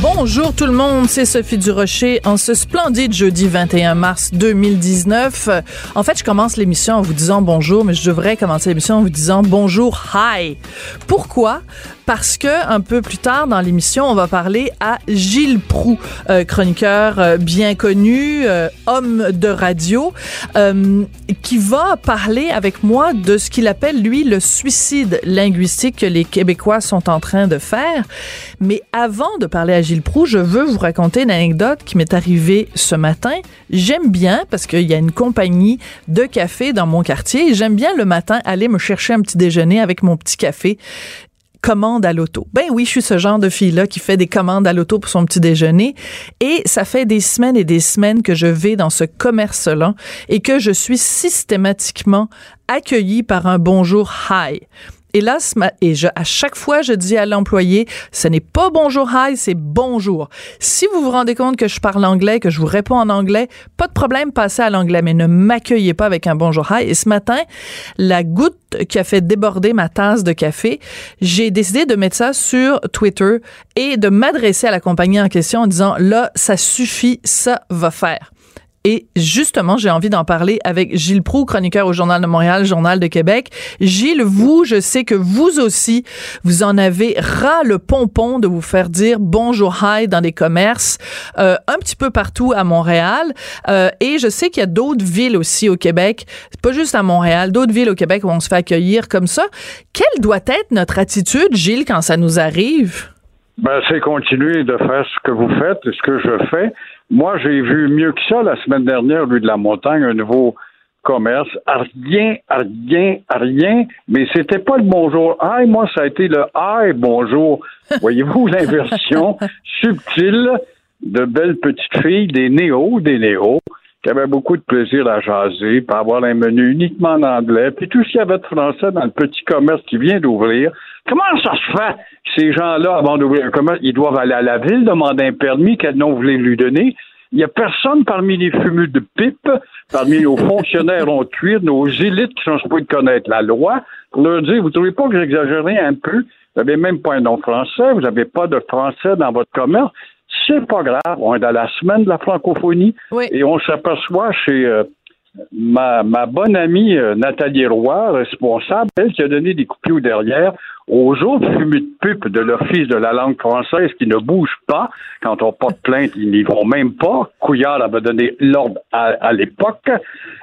Bonjour tout le monde, c'est Sophie Durocher en ce splendide jeudi 21 mars 2019. En fait, je commence l'émission en vous disant bonjour, mais je devrais commencer l'émission en vous disant bonjour, hi. Pourquoi? Parce que un peu plus tard dans l'émission, on va parler à Gilles Proux, euh, chroniqueur euh, bien connu, euh, homme de radio, qui va parler avec moi de ce qu'il appelle lui le suicide linguistique que les Québécois sont en train de faire. Mais avant de parler à Gilles Proux, je veux vous raconter une anecdote qui m'est arrivée ce matin. J'aime bien parce qu'il y a une compagnie de café dans mon quartier j'aime bien le matin aller me chercher un petit déjeuner avec mon petit café commande à l'auto. Ben oui, je suis ce genre de fille-là qui fait des commandes à l'auto pour son petit déjeuner. Et ça fait des semaines et des semaines que je vais dans ce commerce-là et que je suis systématiquement accueillie par un bonjour hi. Là, et je, à chaque fois, je dis à l'employé, ce n'est pas bonjour hi, c'est bonjour. Si vous vous rendez compte que je parle anglais, que je vous réponds en anglais, pas de problème, passez à l'anglais, mais ne m'accueillez pas avec un bonjour hi. Et ce matin, la goutte qui a fait déborder ma tasse de café, j'ai décidé de mettre ça sur Twitter et de m'adresser à la compagnie en question en disant, là, ça suffit, ça va faire. Et justement, j'ai envie d'en parler avec Gilles Proux, chroniqueur au Journal de Montréal, Journal de Québec. Gilles, vous, je sais que vous aussi, vous en avez ras le pompon de vous faire dire bonjour hi dans des commerces euh, un petit peu partout à Montréal. Euh, et je sais qu'il y a d'autres villes aussi au Québec, pas juste à Montréal, d'autres villes au Québec où on se fait accueillir comme ça. Quelle doit être notre attitude, Gilles, quand ça nous arrive? Ben, c'est continuer de faire ce que vous faites ce que je fais. Moi, j'ai vu mieux que ça la semaine dernière, rue de la Montagne, un nouveau commerce. Rien, rien, rien. Mais c'était pas le bonjour. Aïe, moi, ça a été le aïe, bonjour. Voyez-vous l'inversion subtile de belles petites filles, des néos, des néos, qui avaient beaucoup de plaisir à jaser, pour avoir un menu uniquement en anglais, puis tout ce qu'il y avait de français dans le petit commerce qui vient d'ouvrir. Comment ça se fait ces gens-là, avant d'ouvrir un commerce, ils doivent aller à la ville, demander un permis qu'elle n'ont voulu lui donner? Il n'y a personne parmi les fumeux de pipe, parmi nos fonctionnaires en cuir, nos élites qui sont supposés connaître la loi, pour leur dire, vous ne trouvez pas que j'exagérais un peu? Vous n'avez même pas un nom français, vous n'avez pas de français dans votre commerce. C'est pas grave. On est dans la semaine de la francophonie et on s'aperçoit chez euh, ma, ma, bonne amie euh, Nathalie Roy, responsable, elle qui a donné des coupures derrière aux autres fumées de pupe de l'Office de la langue française qui ne bougent pas. Quand on porte plainte, ils n'y vont même pas. Couillard avait donné l'ordre à, l'époque.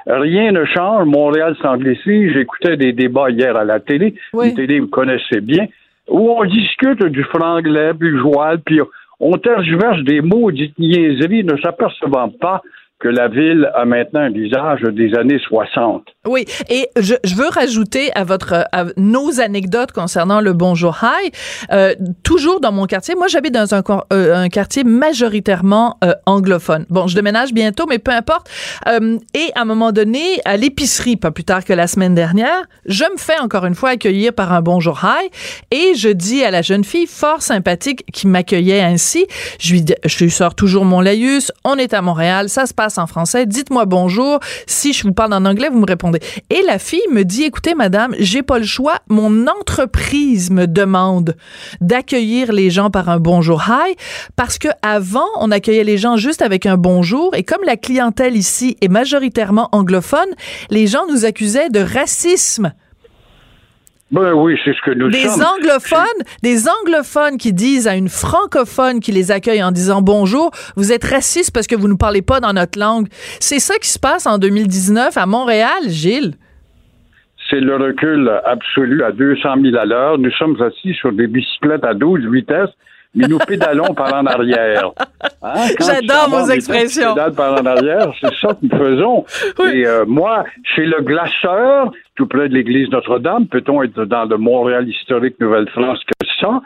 Rien ne change. Montréal s'anglicise. J'écoutais des débats hier à la télé. La télé, vous connaissez bien, où on discute du franglais, du joual, puis on tergiverse des mots niaiseries, ne s'apercevant pas que la ville a maintenant un visage des années 60. Oui, et je, veux rajouter à votre à nos anecdotes concernant le Bonjour High, euh, toujours dans mon quartier. Moi, j'habite dans un, euh, quartier majoritairement euh, anglophone. Bon, je déménage bientôt, mais peu importe. Et à un moment donné, à l'épicerie, pas plus tard que la semaine dernière, je me fais encore une fois accueillir par un Bonjour High et je dis à la jeune fille fort sympathique qui m'accueillait ainsi, je lui, je lui sors toujours mon laïus. On est à Montréal, ça se passe en français. Dites-moi bonjour. Si je vous parle en anglais, vous me répondez. Et la fille me dit, écoutez, madame, j'ai pas le choix. Mon entreprise me demande d'accueillir les gens par un bonjour hi parce que avant, on accueillait les gens juste avec un bonjour et comme la clientèle ici est majoritairement anglophone, les gens nous accusaient de racisme. Ben oui, c'est ce que nous des anglophones, des anglophones qui disent à une francophone qui les accueille en disant bonjour, vous êtes raciste parce que vous ne parlez pas dans notre langue. C'est ça qui se passe en 2019 à Montréal, Gilles. C'est le recul absolu à 200 000 à l'heure. Nous sommes assis sur des bicyclettes à 12 vitesses mais nous pédalons par en arrière. Hein? J'adore vos expressions. Pédale par en arrière, c'est ça que nous faisons. Et euh, moi, chez le glaceur, tout près de l'église Notre-Dame, peut-on être dans le Montréal historique Nouvelle-France que ça?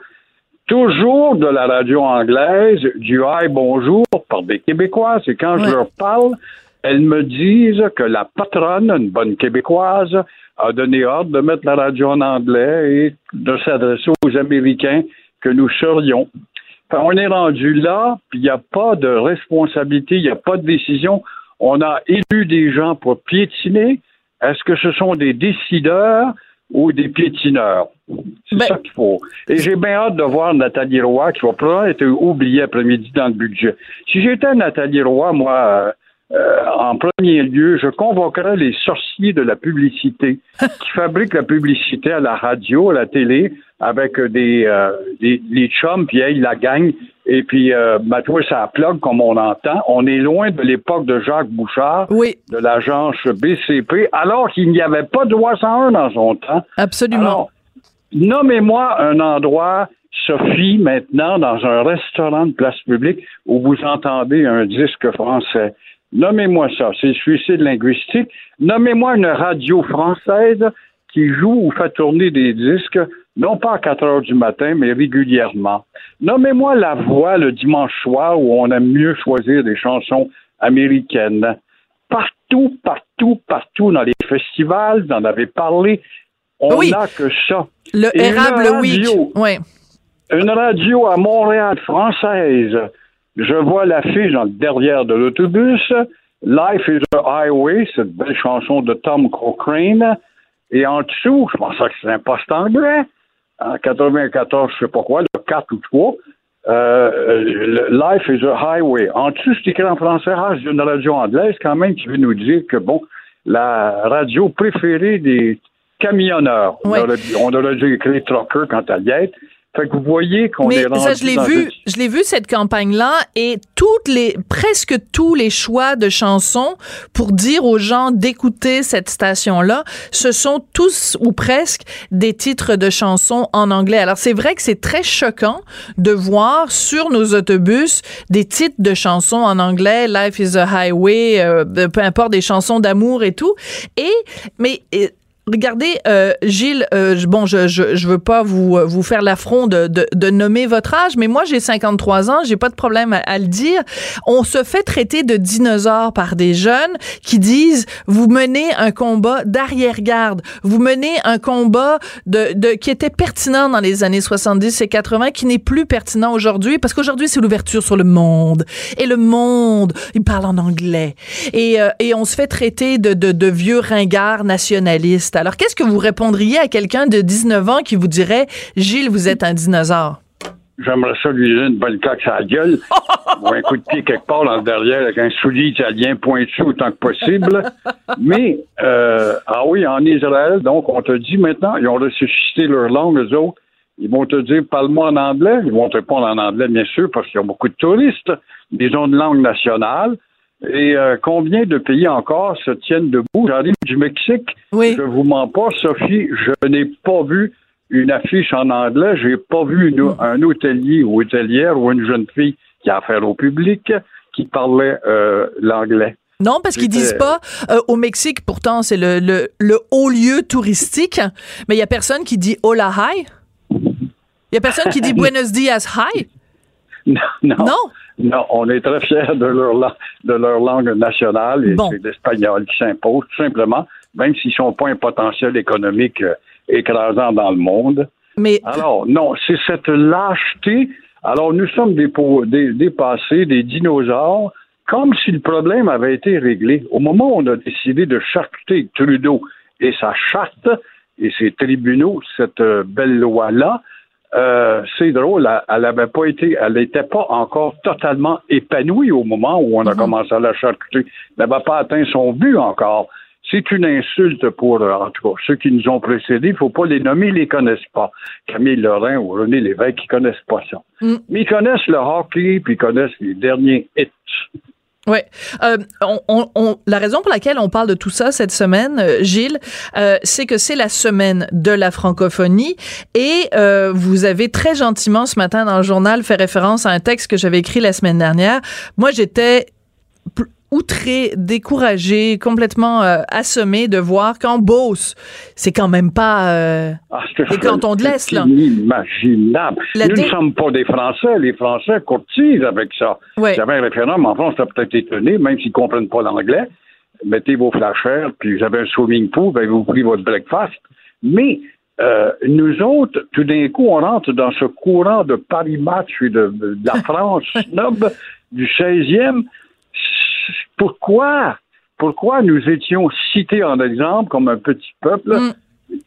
Toujours de la radio anglaise, du hi bonjour par des Québécois. Et quand je leur parle, elles me disent que la patronne, une bonne Québécoise, a donné ordre de mettre la radio en anglais et de s'adresser aux Américains que nous serions. on est rendu là, puis il n'y a pas de responsabilité, il n'y a pas de décision. On a élu des gens pour piétiner. Est-ce que ce sont des décideurs ou des piétineurs? C'est ben ça qu'il faut. Et j'ai bien hâte de voir Nathalie Roy, qui va probablement être oubliée après-midi dans le budget. Si j'étais Nathalie Roy, moi, euh, en premier lieu, je convoquerais les sorciers de la publicité qui fabriquent la publicité à la radio, à la télé, avec des, euh, des les chums, puis hey, la gang, et puis euh, ben, ça plug comme on entend. On est loin de l'époque de Jacques Bouchard, oui. de l'agence BCP, alors qu'il n'y avait pas de loi 101 dans son temps. Absolument. nommez-moi un endroit Sophie, maintenant, dans un restaurant de place publique où vous entendez un disque français. Nommez-moi ça, c'est le suicide linguistique. Nommez-moi une radio française qui joue ou fait tourner des disques, non pas à 4 heures du matin, mais régulièrement. Nommez-moi la voix le dimanche soir où on aime mieux choisir des chansons américaines. Partout, partout, partout dans les festivals, vous en avez parlé, on n'a que ça. Le érable oui. Une radio à Montréal française je vois l'affiche dans le derrière de l'autobus. Life is a Highway, cette belle chanson de Tom Cochrane. Et en dessous, je pense que c'est un poste anglais. En 94, je sais pas quoi, le 4 ou 3. Euh, Life is a Highway. En dessous, c'est écrit en français. Ah, c'est une radio anglaise quand même qui veut nous dire que, bon, la radio préférée des camionneurs. On, aurait, on aurait dû écrire trucker quand à y. Fait que vous voyez qu'on est rendu ça, je l'ai vu, je l'ai vu cette campagne-là et toutes les, presque tous les choix de chansons pour dire aux gens d'écouter cette station-là, ce sont tous ou presque des titres de chansons en anglais. Alors c'est vrai que c'est très choquant de voir sur nos autobus des titres de chansons en anglais, Life is a Highway, euh, peu importe des chansons d'amour et tout. Et mais regardez, euh, Gilles, euh, bon, je, je, je veux pas vous, euh, vous faire l'affront de, de, de, nommer votre âge, mais moi, j'ai 53 ans, j'ai pas de problème à, le dire. On se fait traiter de dinosaures par des jeunes qui disent, vous menez un combat d'arrière-garde, vous menez un combat de, de, qui était pertinent dans les années 70 et 80, qui n'est plus pertinent aujourd'hui, parce qu'aujourd'hui, c'est l'ouverture sur le monde. Et le monde, il parle en anglais. Et, et on se fait traiter de, de, de vieux ringards nationalistes. Alors, qu'est-ce que vous répondriez à quelqu'un de 19 ans qui vous dirait, Gilles, vous êtes un dinosaure? J'aimerais ça lui donner une bonne coque à la gueule, ou un coup de pied quelque part dans le derrière avec un soulier italien pointu autant que possible. Mais, euh, ah oui, en Israël, donc, on te dit maintenant, ils ont ressuscité leur langue, eux autres. Ils vont te dire, parle-moi en anglais. Ils vont te répondre en anglais, bien sûr, parce qu'ils ont beaucoup de touristes. Ils ont une langue nationale. Et euh, combien de pays encore se tiennent debout? J'arrive du Mexique. Oui. Je vous mens pas, Sophie, je n'ai pas vu une affiche en anglais. J'ai pas vu un hôtelier ou hôtelière ou une jeune fille qui a affaire au public qui parlait euh, l'anglais. Non, parce qu'ils disent pas euh, au Mexique, pourtant c'est le, le, le, haut lieu touristique, mais il y a personne qui dit hola hi. Il y a personne qui dit buenos dias hi. Non, non. Non, on est très fiers de leur, de leur langue nationale et c'est l'espagnol qui s'impose, tout simplement, même s'ils sont pas un potentiel économique euh, écrasant dans le monde. Mais... Alors, non, c'est cette lâcheté. Alors, nous sommes des, des, dépassés, des dinosaures, comme si le problème avait été réglé. Au moment où on a décidé de charcuter Trudeau et sa charte et ses tribunaux, cette euh, belle loi-là, euh, c'est drôle, elle n'avait pas été, elle n'était pas encore totalement épanouie au moment où on a mhm. commencé à la charcuter. Elle n'avait pas atteint son but encore. C'est une insulte pour, euh, en tout cas, ceux qui nous ont précédés. Il ne faut pas les nommer, ils ne les connaissent pas. Camille Lorrain ou René Lévesque, ils ne connaissent pas ça. Mm. Mais ils connaissent le hockey, puis ils connaissent les derniers hits. Oui. Euh, on, la raison pour laquelle on parle de tout ça cette semaine, euh, Gilles, euh, c'est que c'est la semaine de la francophonie et euh, vous avez très gentiment ce matin dans le journal fait référence à un texte que j'avais écrit la semaine dernière. Moi, j'étais outré, découragé, complètement euh, assommé de voir qu'en Beauce, c'est quand même pas euh, ah, des cantons de l'Est. C'est inimaginable. Nous ne sommes pas des Français. Les Français courtisent avec ça. Ouais. Avait un référendum en France, ça peut-être étonné, même s'ils ne comprennent pas l'anglais. mettez vos flashers, puis vous avez un swimming pool, ben vous prenez votre breakfast. Mais euh, nous autres, tout d'un coup, on rentre dans ce courant de Paris Match et de, la France snob du 16e. Pourquoi? Pourquoi nous étions cités en exemple comme un petit peuple mm.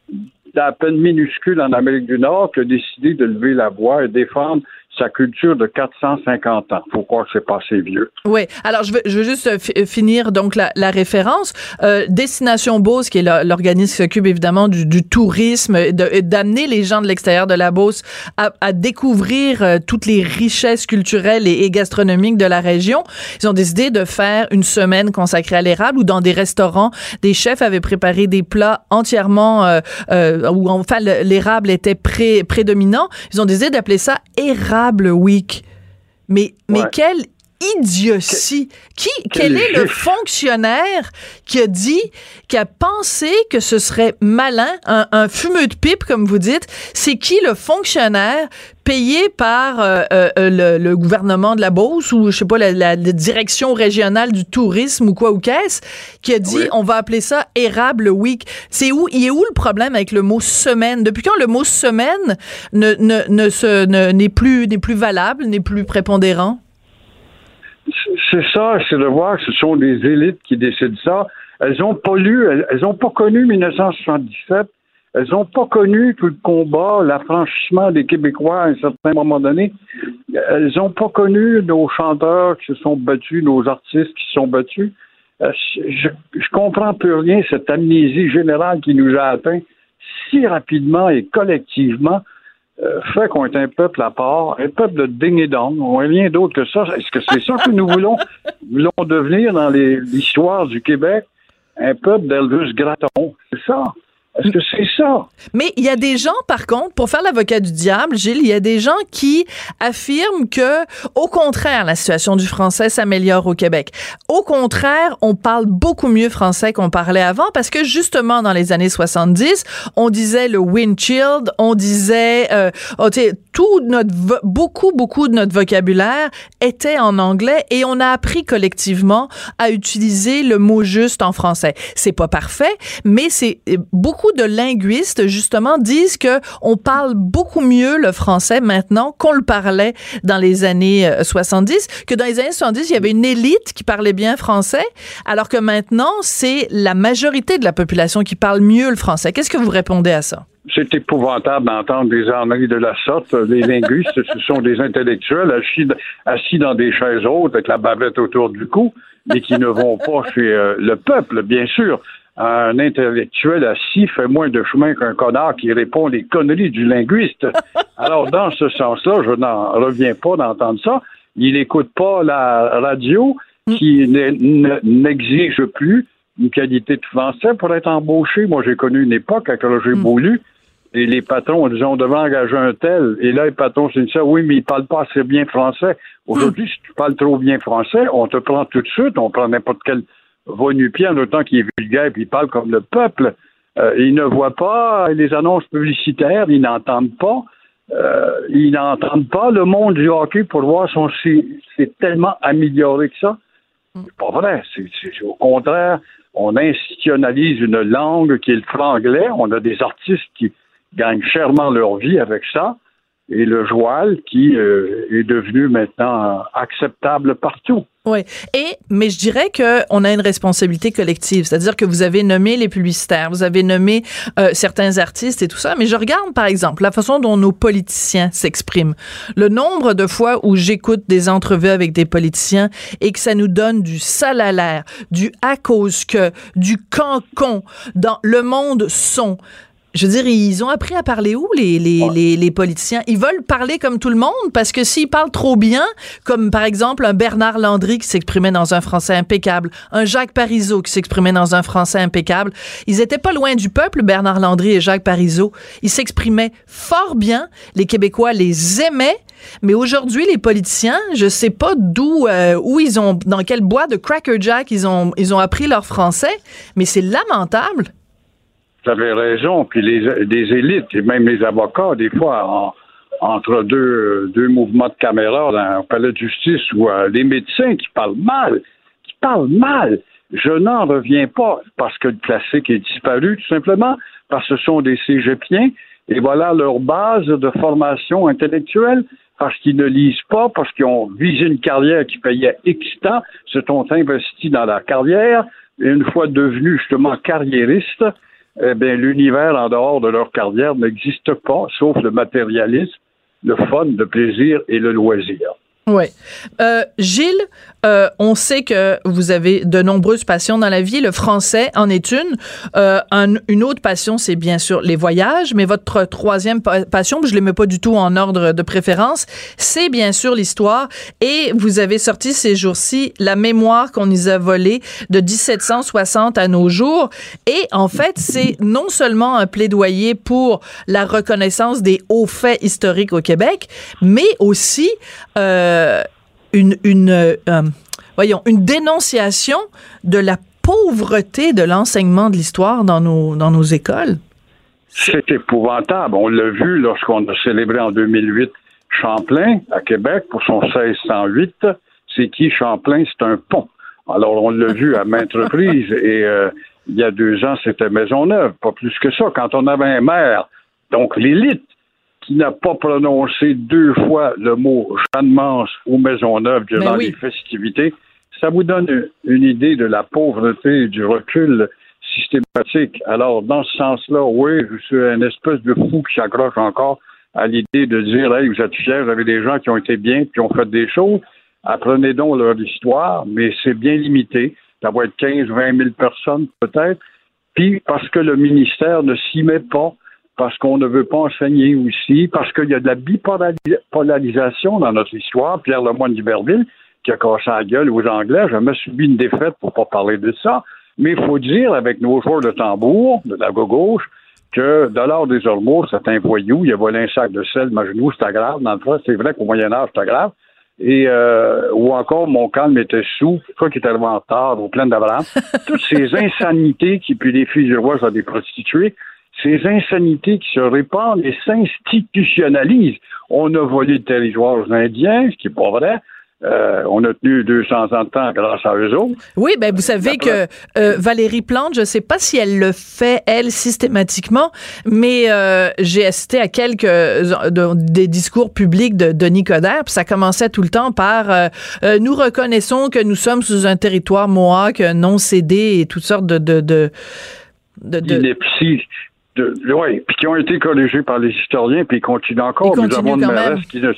d'à peine minuscule en Amérique du Nord qui a décidé de lever la voix et défendre sa culture de 450 ans. Faut croire que c'est pas assez vieux. Oui. Alors, je veux, je veux juste euh, euh, finir donc la, la référence. Euh, Destination Beauce, qui est l'organisme qui s'occupe évidemment du, du tourisme, d'amener les gens de l'extérieur de la Beauce à, à découvrir euh, toutes les richesses culturelles et, gastronomiques de la région. Ils ont décidé de faire une semaine consacrée à l'érable où dans des restaurants, des chefs avaient préparé des plats entièrement euh, où enfin l'érable était pré, prédominant. Ils ont décidé d'appeler ça érable Week. Mais, mais quelle idiotie. Qui, quel est le fonctionnaire qui a dit, qui a pensé que ce serait malin, un, fumeux de pipe, comme vous dites? C'est qui le fonctionnaire payé par euh, euh, le, gouvernement de la Beauce ou, je sais pas, la, direction régionale du tourisme ou quoi ou qu'est-ce, qui a dit, on va appeler ça Érable Week? C'est où, il est où le problème avec le mot semaine? Depuis quand le mot semaine ne, ne, ne, n'est plus, n'est plus valable, n'est plus prépondérant? C'est ça, c'est de voir que ce sont des élites qui décident ça. Elles n'ont pas lu, elles n'ont pas connu 1977. Elles n'ont pas connu tout le combat, l'affranchissement des Québécois à un certain moment donné. Elles n'ont pas connu nos chanteurs qui se sont battus, nos artistes qui se sont battus. Euh, je, je comprends plus rien, cette amnésie générale qui nous a atteint si rapidement et collectivement. Euh, fait qu'on est un peuple à part, un peuple de ding et dong. On n'est rien d'autre que ça. Est-ce que c'est ça que nous voulons, voulons devenir dans l'histoire du Québec? Un peuple d'Elvis Gratton. C'est ça. Mais il y a des gens, par contre, pour faire l'avocat du diable, Gilles, il y a des gens qui affirment que, au contraire, la situation du français s'améliore au Québec. Au contraire, on parle beaucoup mieux français qu'on parlait avant parce que, justement, dans les années 70, on disait le windshield, on disait, euh, oh, tout notre, beaucoup, beaucoup de notre vocabulaire était en anglais et on a appris collectivement à utiliser le mot juste en français. C'est pas parfait, mais c'est euh, beaucoup de linguistes justement disent que on parle beaucoup mieux le français maintenant qu'on le parlait dans les années 70, euh, que dans les années 70, il y avait une élite qui parlait bien français, alors que maintenant, c'est la majorité de la population qui parle mieux le français. Qu'est-ce que vous répondez à ça? C'est épouvantable d'entendre des enneries de la sorte. Les linguistes, ce sont des intellectuels assis, assis dans des chaises hautes avec la bavette autour du cou, mais qui ne vont pas chez euh, le peuple, bien sûr un intellectuel assis fait moins de chemin qu'un connard qui répond les conneries du linguiste. Alors, dans ce sens-là, je n'en reviens pas d'entendre ça. Il n'écoute pas la radio qui n'exige plus une qualité de français pour être embauché. Moi, j'ai connu une époque avec Roger mm. et les patrons, disons, on devait engager un tel. Et là, les patrons se disent ça, oui, mais il parle pas assez bien français. Aujourd'hui, si tu parles trop bien français, on te prend tout de suite, on prend n'importe quel va nu-pied en autant qu'il est vulgaire et il parle comme le peuple. Euh, il ne voit pas les annonces publicitaires, ils n'entendent pas. Euh, ils n'entendent pas le monde du hockey pour voir si c'est tellement amélioré que ça. C'est pas vrai. C'est au contraire, on institutionnalise une langue qui est le franglais. On a des artistes qui gagnent chèrement leur vie avec ça. Et le joual qui euh, est devenu maintenant acceptable partout. Oui. Et, mais je dirais que on a une responsabilité collective. C'est-à-dire que vous avez nommé les publicitaires, vous avez nommé euh, certains artistes et tout ça. Mais je regarde, par exemple, la façon dont nos politiciens s'expriment. Le nombre de fois où j'écoute des entrevues avec des politiciens et que ça nous donne du l'air, du à cause que, du cancon dans le monde son je veux dire, ils ont appris à parler où, les, les, les, les, politiciens? Ils veulent parler comme tout le monde parce que s'ils parlent trop bien, comme par exemple un Bernard Landry qui s'exprimait dans un français impeccable, un Jacques Parizeau qui s'exprimait dans un français impeccable, ils étaient pas loin du peuple, Bernard Landry et Jacques Parizeau. Ils s'exprimaient fort bien. Les Québécois les aimaient. Mais aujourd'hui, les politiciens, je sais pas d'où, euh, où ils ont, dans quel bois de Cracker Jack ils ont, ils ont appris leur français, mais c'est lamentable. Vous avez raison. Puis les, élites et même les avocats, des fois, entre deux, deux mouvements de caméra dans un palais de justice ou euh, les médecins qui parlent mal, qui parlent mal. Je n'en reviens pas parce que le classique est disparu, tout simplement parce que ce sont des cégepiens et voilà leur base de formation intellectuelle parce qu'ils ne lisent pas, parce qu'ils ont visé une carrière qui payait X temps, se sont investis dans la carrière, et une fois devenus justement carriéristes, eh bien, l'univers en dehors de leur carrière n'existe pas, sauf le matérialisme, le fun, le plaisir et le loisir. Oui. Euh, Gilles, euh, on sait que vous avez de nombreuses passions dans la vie. Le français en est une. Euh, une autre passion, c'est bien sûr les voyages. Mais votre troisième passion, je ne les mets pas du tout en ordre de préférence, c'est bien sûr l'histoire. Et vous avez sorti ces jours-ci la mémoire qu'on nous a volée de 1760 à nos jours. Et en fait, c'est non seulement un plaidoyer pour la reconnaissance des hauts faits historiques au Québec, mais aussi euh, une, une euh, voyons, une dénonciation de la pauvreté de l'enseignement de l'histoire dans nos, dans nos écoles. C'est épouvantable. On l'a vu lorsqu'on a célébré en 2008 Champlain à Québec pour son 1608. C'est qui Champlain? C'est un pont. Alors, on l'a vu à maintes reprises et euh, il y a deux ans, c'était Maisonneuve, pas plus que ça. Quand on avait un maire, donc l'élite, qui n'a pas prononcé deux fois le mot Jeanne-Mance ou Maisonneuve durant les festivités, ça vous donne une idée de la pauvreté et du recul systématique. Alors, dans ce sens-là, oui, je suis un espèce de fou qui s'accroche encore à l'idée de dire Hey, vous êtes fiers, vous avez des gens qui ont été bien, qui ont fait des choses. Apprenez donc leur histoire, mais c'est bien limité. Ça va être 15, 20 000 personnes peut-être. Puis parce que le ministère ne s'y met pas, parce qu'on ne veut pas enseigner aussi, parce qu'il y a de la bipolarisation dans notre histoire. Pierre Lemoyne d'Iberville, qui a cassé la gueule aux Anglais, jamais subi une défaite pour pas parler de ça. Mais il faut dire, avec nos joueurs de tambour, de la gauche, que Dollar des Ormeaux, c'est un voyou, il a volé un sac de sel, ma genou, c'était grave. Dans le fond, c'est vrai qu'au Moyen-Âge, c'était grave. Et euh, ou encore mon calme était sous, quoi qui était arrivé en retard, au plein d'Abraham. Toutes ces insanités qui puis les filles du roi sont des prostituées, ces insanités qui se répandent et s'institutionnalisent. On a volé le territoire aux Indiens, ce qui n'est pas vrai. Euh, on a tenu 200 ans de temps grâce à eux autres. Oui, ben vous savez que euh, Valérie Plante, je ne sais pas si elle le fait elle systématiquement, mais euh, j'ai assisté à quelques des discours publics de Denis Coderre, puis ça commençait tout le temps par nous reconnaissons que nous sommes sous un territoire mohawk non cédé et toutes sortes de de de, de, de oui, puis qui ont été corrigés par les historiens, puis ils continuent encore. Nous avons une mairesse qui ne,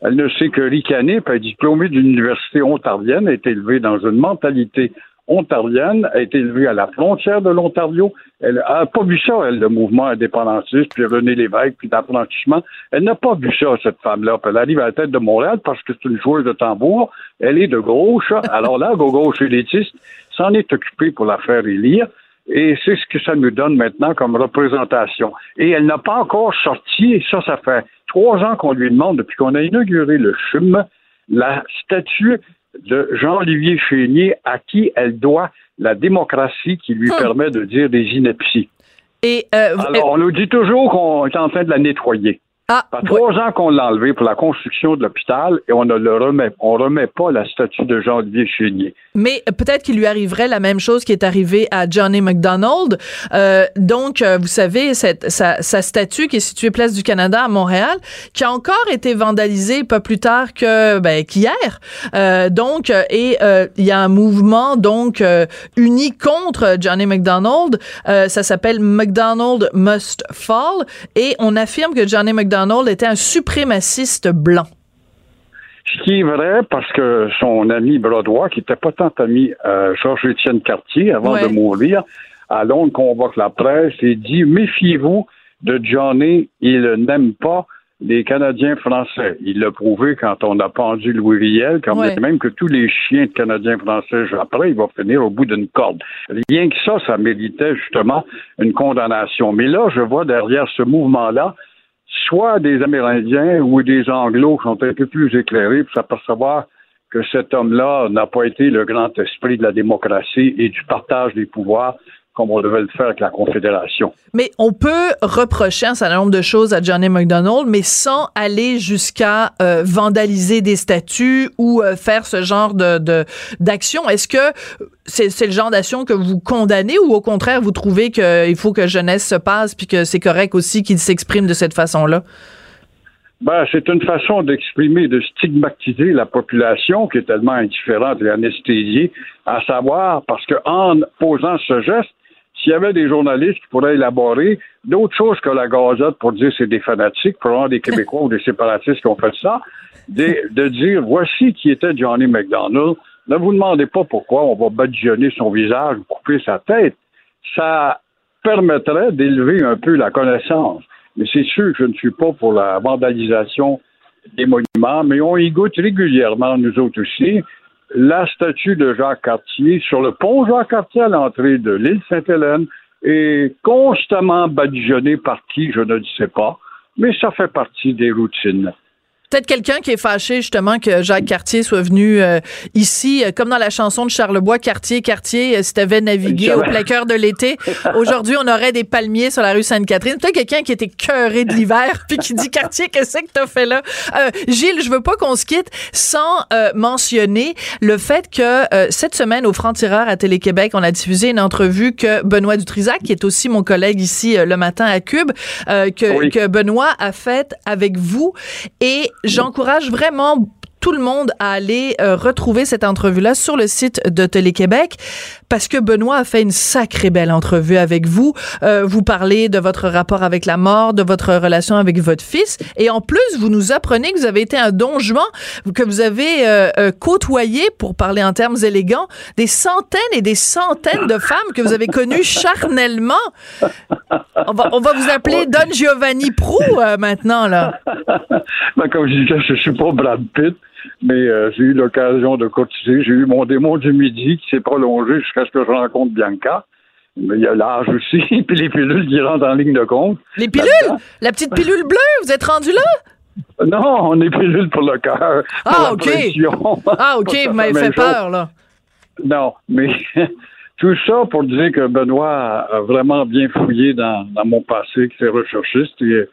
elle ne sait que ricaner, puis elle est diplômée d'une université ontarienne, a été élevée dans une mentalité ontarienne, a été élevée à la frontière de l'Ontario. Elle n'a pas vu ça, elle, le mouvement indépendantiste, puis René Lévesque, puis l'apprentissement. Elle n'a pas vu ça, cette femme-là. elle arrive à la tête de Montréal parce que c'est une joueuse de tambour. Elle est de gauche. Alors là, gauche élitiste s'en est occupée pour la faire élire. Et c'est ce que ça nous donne maintenant comme représentation. Et elle n'a pas encore sorti, et ça, ça fait trois ans qu'on lui demande, depuis qu'on a inauguré le CHUM, la statue de Jean-Olivier Chénier à qui elle doit la démocratie qui lui hum. permet de dire des inepties. Et euh, Alors, on nous dit toujours qu'on est en train de la nettoyer. Ah, ça fait trois ans qu'on l'a enlevé pour la construction de l'hôpital et on ne le remet, on remet pas la statue de Jean-Olivier Chénier. Mais peut-être qu'il lui arriverait la même chose qui est arrivé à Johnny McDonald. Euh, donc, euh, vous savez, cette, sa, sa, statue qui est située place du Canada à Montréal, qui a encore été vandalisée pas plus tard que ben, qu'hier. Euh, donc, et euh, il y a un mouvement donc euh, uni contre Johnny McDonald. ça s'appelle McDonald Must Fall et on affirme que Johnny McDonald Donald était un suprémaciste blanc. Ce qui est vrai parce que son ami Brodois, qui n'était pas tant ami euh, Georges-Étienne Cartier avant de mourir, à Londres convoque la presse et dit Méfiez-vous de Johnny, il n'aime pas les Canadiens français. Il l'a prouvé quand on a pendu Louis Riel, quand même que tous les chiens de Canadiens français, après, il va finir au bout d'une corde. Rien que ça, ça méritait justement une condamnation. Mais là, je vois derrière ce mouvement-là soit des Amérindiens ou des Anglos sont un peu plus éclairés pour s'apercevoir que cet homme-là n'a pas été le grand esprit de la démocratie et du partage des pouvoirs comme on devait le faire avec la Confédération. Mais on peut reprocher un certain nombre de choses à Johnny McDonald, mais sans aller jusqu'à euh, vandaliser des statues ou euh, faire ce genre de d'action. Est-ce que c'est le genre d'action que vous condamnez ou au contraire vous trouvez qu'il faut que jeunesse se passe puis que c'est correct aussi qu'il s'exprime de cette façon-là? Ben, c'est une façon d'exprimer, de stigmatiser la population qui est tellement indifférente et anesthésiée, à savoir, parce qu'en posant ce geste, s'il y avait des journalistes qui pourraient élaborer d'autres choses que la gazette pour dire c'est des fanatiques, probablement des Québécois ou des séparatistes qui ont fait ça, de, de dire voici qui était Johnny McDonald, ne vous demandez pas pourquoi on va badigeonner son visage, couper sa tête. Ça permettrait d'élever un peu la connaissance. Mais c'est sûr que je ne suis pas pour la vandalisation des monuments, mais on y goûte régulièrement, nous autres aussi. La statue de Jacques Cartier sur le pont Jacques Cartier à l'entrée de l'île Sainte-Hélène est constamment badigeonnée par qui, je ne sais pas, mais ça fait partie des routines. Peut-être quelqu'un qui est fâché justement que Jacques Cartier soit venu euh, ici, euh, comme dans la chanson de Charlebois, Cartier, Cartier, euh, si t'avais navigué au plein cœur de l'été, aujourd'hui on aurait des palmiers sur la rue Sainte-Catherine. Peut-être quelqu'un qui était cœuré de l'hiver puis qui dit Cartier, qu'est-ce que t'as fait là? Gilles, je veux pas qu'on se quitte sans mentionner le fait que cette semaine au Franc-Tireur à Télé-Québec, on a diffusé une entrevue que Benoît Dutrisac, qui est aussi mon collègue ici le matin à Cube, que, que Benoît a fait avec vous. Et j'encourage vraiment tout le monde à aller euh, retrouver cette entrevue-là sur le site de Télé-Québec parce que Benoît a fait une sacrée belle entrevue avec vous. Euh, vous parlez de votre rapport avec la mort, de votre relation avec votre fils et en plus, vous nous apprenez que vous avez été un don que vous avez euh, côtoyé, pour parler en termes élégants, des centaines et des centaines de femmes que vous avez connues charnellement. On va, on va vous appeler Don Giovanni Prou maintenant, là. Ben, comme je disais, je suis pas Brad Pitt mais euh, j'ai eu l'occasion de cotiser. J'ai eu mon démon du midi qui s'est prolongé jusqu'à ce que je rencontre Bianca. Mais il y a l'âge aussi, puis les pilules qui rentrent en ligne de compte. Les pilules? La petite pilule bleue, vous êtes rendu là? Non, on est pilules pour le cœur. Ah, OK. Ah, OK, vous m'avez fait peur, là. Non, mais tout ça pour dire que Benoît a vraiment bien fouillé dans, dans mon passé, qui est recherchiste. Et,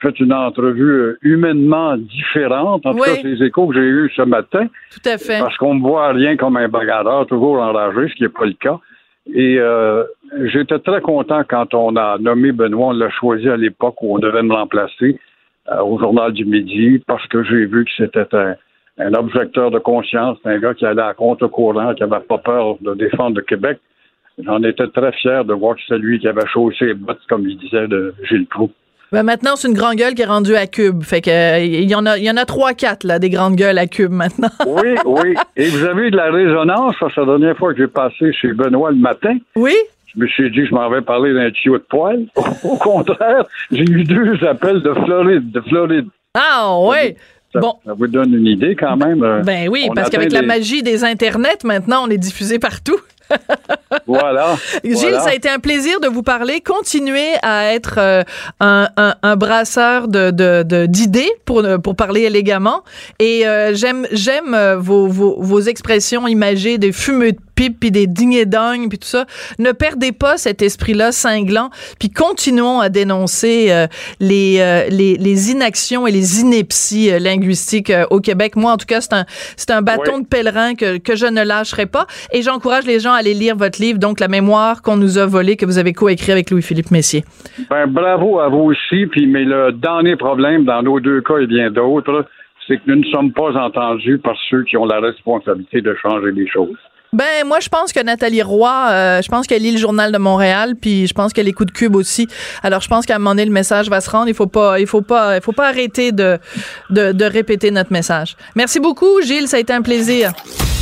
fait une entrevue euh, humainement différente, en tout cas, les échos que j'ai eus ce matin. Tout à fait. Parce qu'on me voit rien comme un bagarreur, toujours enragé, ce qui n'est pas le cas. Et euh, j'étais très content quand on a nommé Benoît, on l'a choisi à l'époque où on devait me remplacer euh, au Journal du Midi, parce que j'ai vu que c'était un, un objecteur de conscience, un gars qui allait à contre-courant, qui n'avait pas peur de défendre le Québec. J'en étais très fier de voir que c'est lui qui avait chaussé les bottes, comme il disait, de Gilles Proux. Ben maintenant, c'est une grande gueule qui est rendue à Cube. Fait que il y en a, il y en a trois, quatre là, des grandes gueules à Cube maintenant. oui, oui. Et vous avez eu de la résonance que la dernière fois que j'ai passé chez Benoît le matin. Oui. Je me suis dit, je m'en vais parler d'un tuyau de poêle. Au contraire, j'ai eu deux appels de Floride, de Floride. Ah oui. Ça, bon. ça vous donne une idée quand même. Euh, ben oui, parce qu'avec la magie des internets, maintenant, on est diffusé partout. voilà. Gilles, ça a été un plaisir de vous parler. Continuez à être euh, un, un, un, brasseur de, d'idées pour, pour parler élégamment. Et euh, j'aime, j'aime euh, vos, vos, vos, expressions imagées des fumeux de pipe puis des ding et puis tout ça. Ne perdez pas cet esprit-là cinglant. Puis continuons à dénoncer les, les, les, inactions et les inepties linguistiques au Québec. Moi, en tout cas, c'est un, c'est un bâton de pèlerin que, que je ne lâcherai pas. Et j'encourage les gens à aller lire votre livre, donc La mémoire qu'on nous a volée, que vous avez coécrit avec Louis-Philippe Messier. Ben, bravo à vous aussi. Puis, mais le dernier problème, dans nos deux cas et bien d'autres, c'est que nous ne sommes pas entendus par ceux qui ont la responsabilité de changer les choses. Ben moi je pense que Nathalie Roy, euh, je pense qu'elle lit le journal de Montréal, puis je pense qu'elle écoute Cube aussi. Alors je pense qu'à un moment donné le message va se rendre. Il faut pas, il faut pas, il faut pas arrêter de, de, de répéter notre message. Merci beaucoup Gilles, ça a été un plaisir.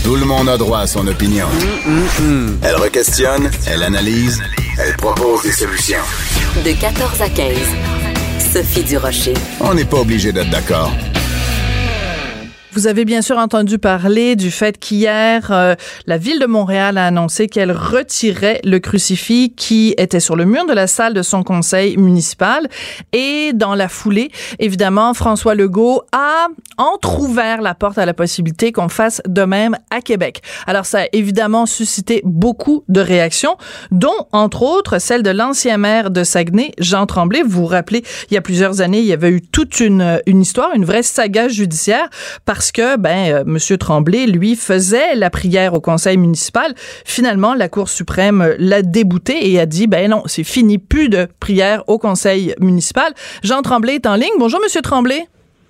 Tout le monde a droit à son opinion. Elle requestionne, elle analyse, elle propose des solutions. De 14 à 15, Sophie Durocher. On n'est pas obligé d'être d'accord. Vous avez bien sûr entendu parler du fait qu'hier, euh, la ville de Montréal a annoncé qu'elle retirait le crucifix qui était sur le mur de la salle de son conseil municipal. Et dans la foulée, évidemment, François Legault a entrouvert la porte à la possibilité qu'on fasse de même à Québec. Alors, ça a évidemment suscité beaucoup de réactions, dont, entre autres, celle de l'ancien maire de Saguenay, Jean Tremblay. Vous vous rappelez, il y a plusieurs années, il y avait eu toute une, une histoire, une vraie saga judiciaire parce que ben euh, Monsieur Tremblay lui faisait la prière au conseil municipal. Finalement, la Cour suprême l'a débouté et a dit ben non, c'est fini, plus de prière au conseil municipal. Jean Tremblay est en ligne. Bonjour Monsieur Tremblay.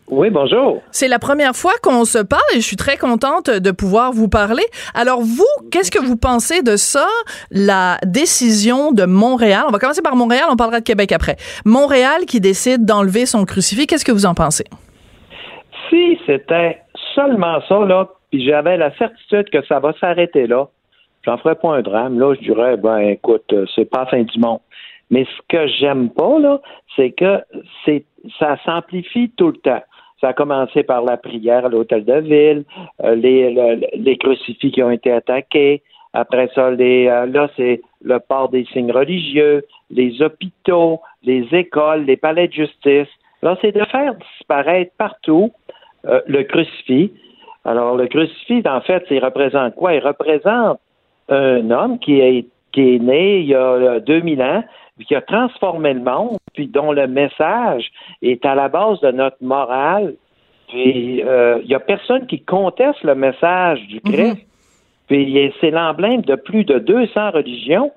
Oui, bonjour. C'est la première fois qu'on se parle et je suis très contente de pouvoir vous parler. Alors vous, qu'est-ce que vous pensez de ça, la décision de Montréal? On va commencer par Montréal, on parlera de Québec après. Montréal qui décide d'enlever son crucifix, qu'est-ce que vous en pensez? Si c'était seulement ça, là, puis j'avais la certitude que ça va s'arrêter là, j'en ferais pas un drame. Là, je dirais, ben écoute, euh, c'est pas fin du monde. Mais ce que j'aime pas, là, c'est que c'est ça s'amplifie tout le temps. Ça a commencé par la prière à l'hôtel de ville, euh, les, les crucifix qui ont été attaqués. Après ça, les, euh, là, c'est le port des signes religieux, les hôpitaux, les écoles, les palais de justice. Là, c'est de faire disparaître partout euh, le crucifix. Alors, le crucifix, en fait, il représente quoi? Il représente un homme qui est, qui est né il y a 2000 ans, qui a transformé le monde, puis dont le message est à la base de notre morale. Puis, euh, il n'y a personne qui conteste le message du. Christ. Puis, c'est l'emblème de plus de 200 religions,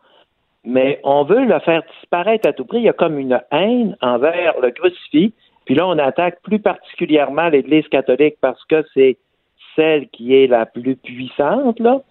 mais on veut le faire disparaître à tout prix. Il y a comme une haine envers le crucifix. Puis là, on attaque plus particulièrement l'Église catholique parce que c'est celle qui est la plus puissante, là.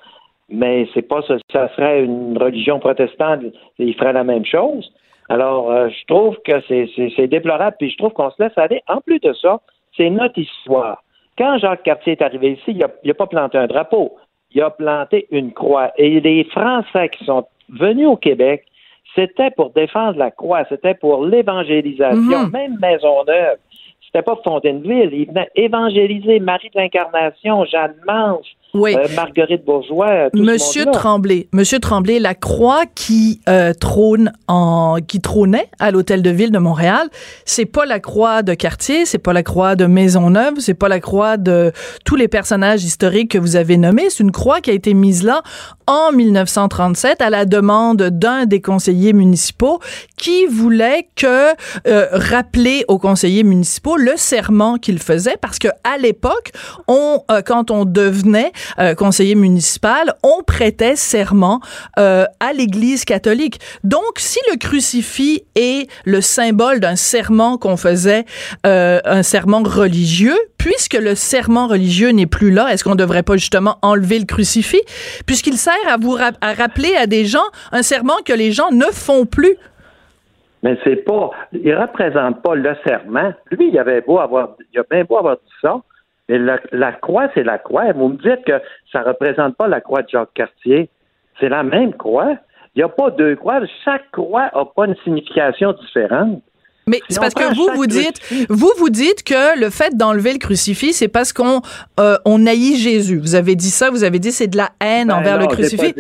Mais c'est pas ça, ça serait une religion protestante, il ferait la même chose. Alors, euh, je trouve que c'est déplorable, puis je trouve qu'on se laisse aller. En plus de ça, c'est notre histoire. Quand Jacques Cartier est arrivé ici, il n'a pas planté un drapeau, il a planté une croix. Et les Français qui sont venus au Québec, c'était pour défendre la croix, c'était pour l'évangélisation, mhm. même Maisonneuve. C'était pas Fontainebleau, il venait évangéliser Marie de l'Incarnation, Jeanne Mance, oui. Euh, Marguerite Bourgeois. Tout Monsieur Tremblay, Monsieur Tremblay, la croix qui euh, trône en, qui trônait à l'hôtel de ville de Montréal, c'est pas la croix de Cartier, c'est pas la croix de Maisonneuve, c'est pas la croix de tous les personnages historiques que vous avez nommés. C'est une croix qui a été mise là en 1937 à la demande d'un des conseillers municipaux qui voulait que euh, rappeler aux conseillers municipaux le serment qu'ils faisaient parce que à l'époque, on euh, quand on devenait euh, conseiller municipal, on prêtait serment euh, à l'Église catholique. Donc, si le crucifix est le symbole d'un serment qu'on faisait, euh, un serment religieux, puisque le serment religieux n'est plus là, est-ce qu'on ne devrait pas justement enlever le crucifix, puisqu'il sert à vous à rappeler à des gens un serment que les gens ne font plus? Mais c'est pas, il représente pas le serment. Lui, il avait beau avoir, il a bien beau avoir dit ça, mais la, croix, c'est la croix. Vous me dites que ça ne représente pas la croix de Jacques Cartier. C'est la même croix. Il n'y a pas deux croix. Chaque croix n'a pas une signification différente. Mais c'est parce que vous vous dites, vous vous dites que le fait d'enlever le crucifix, c'est parce qu'on euh, on haït Jésus. Vous avez dit ça, vous avez dit c'est de la haine ben envers le crucifix.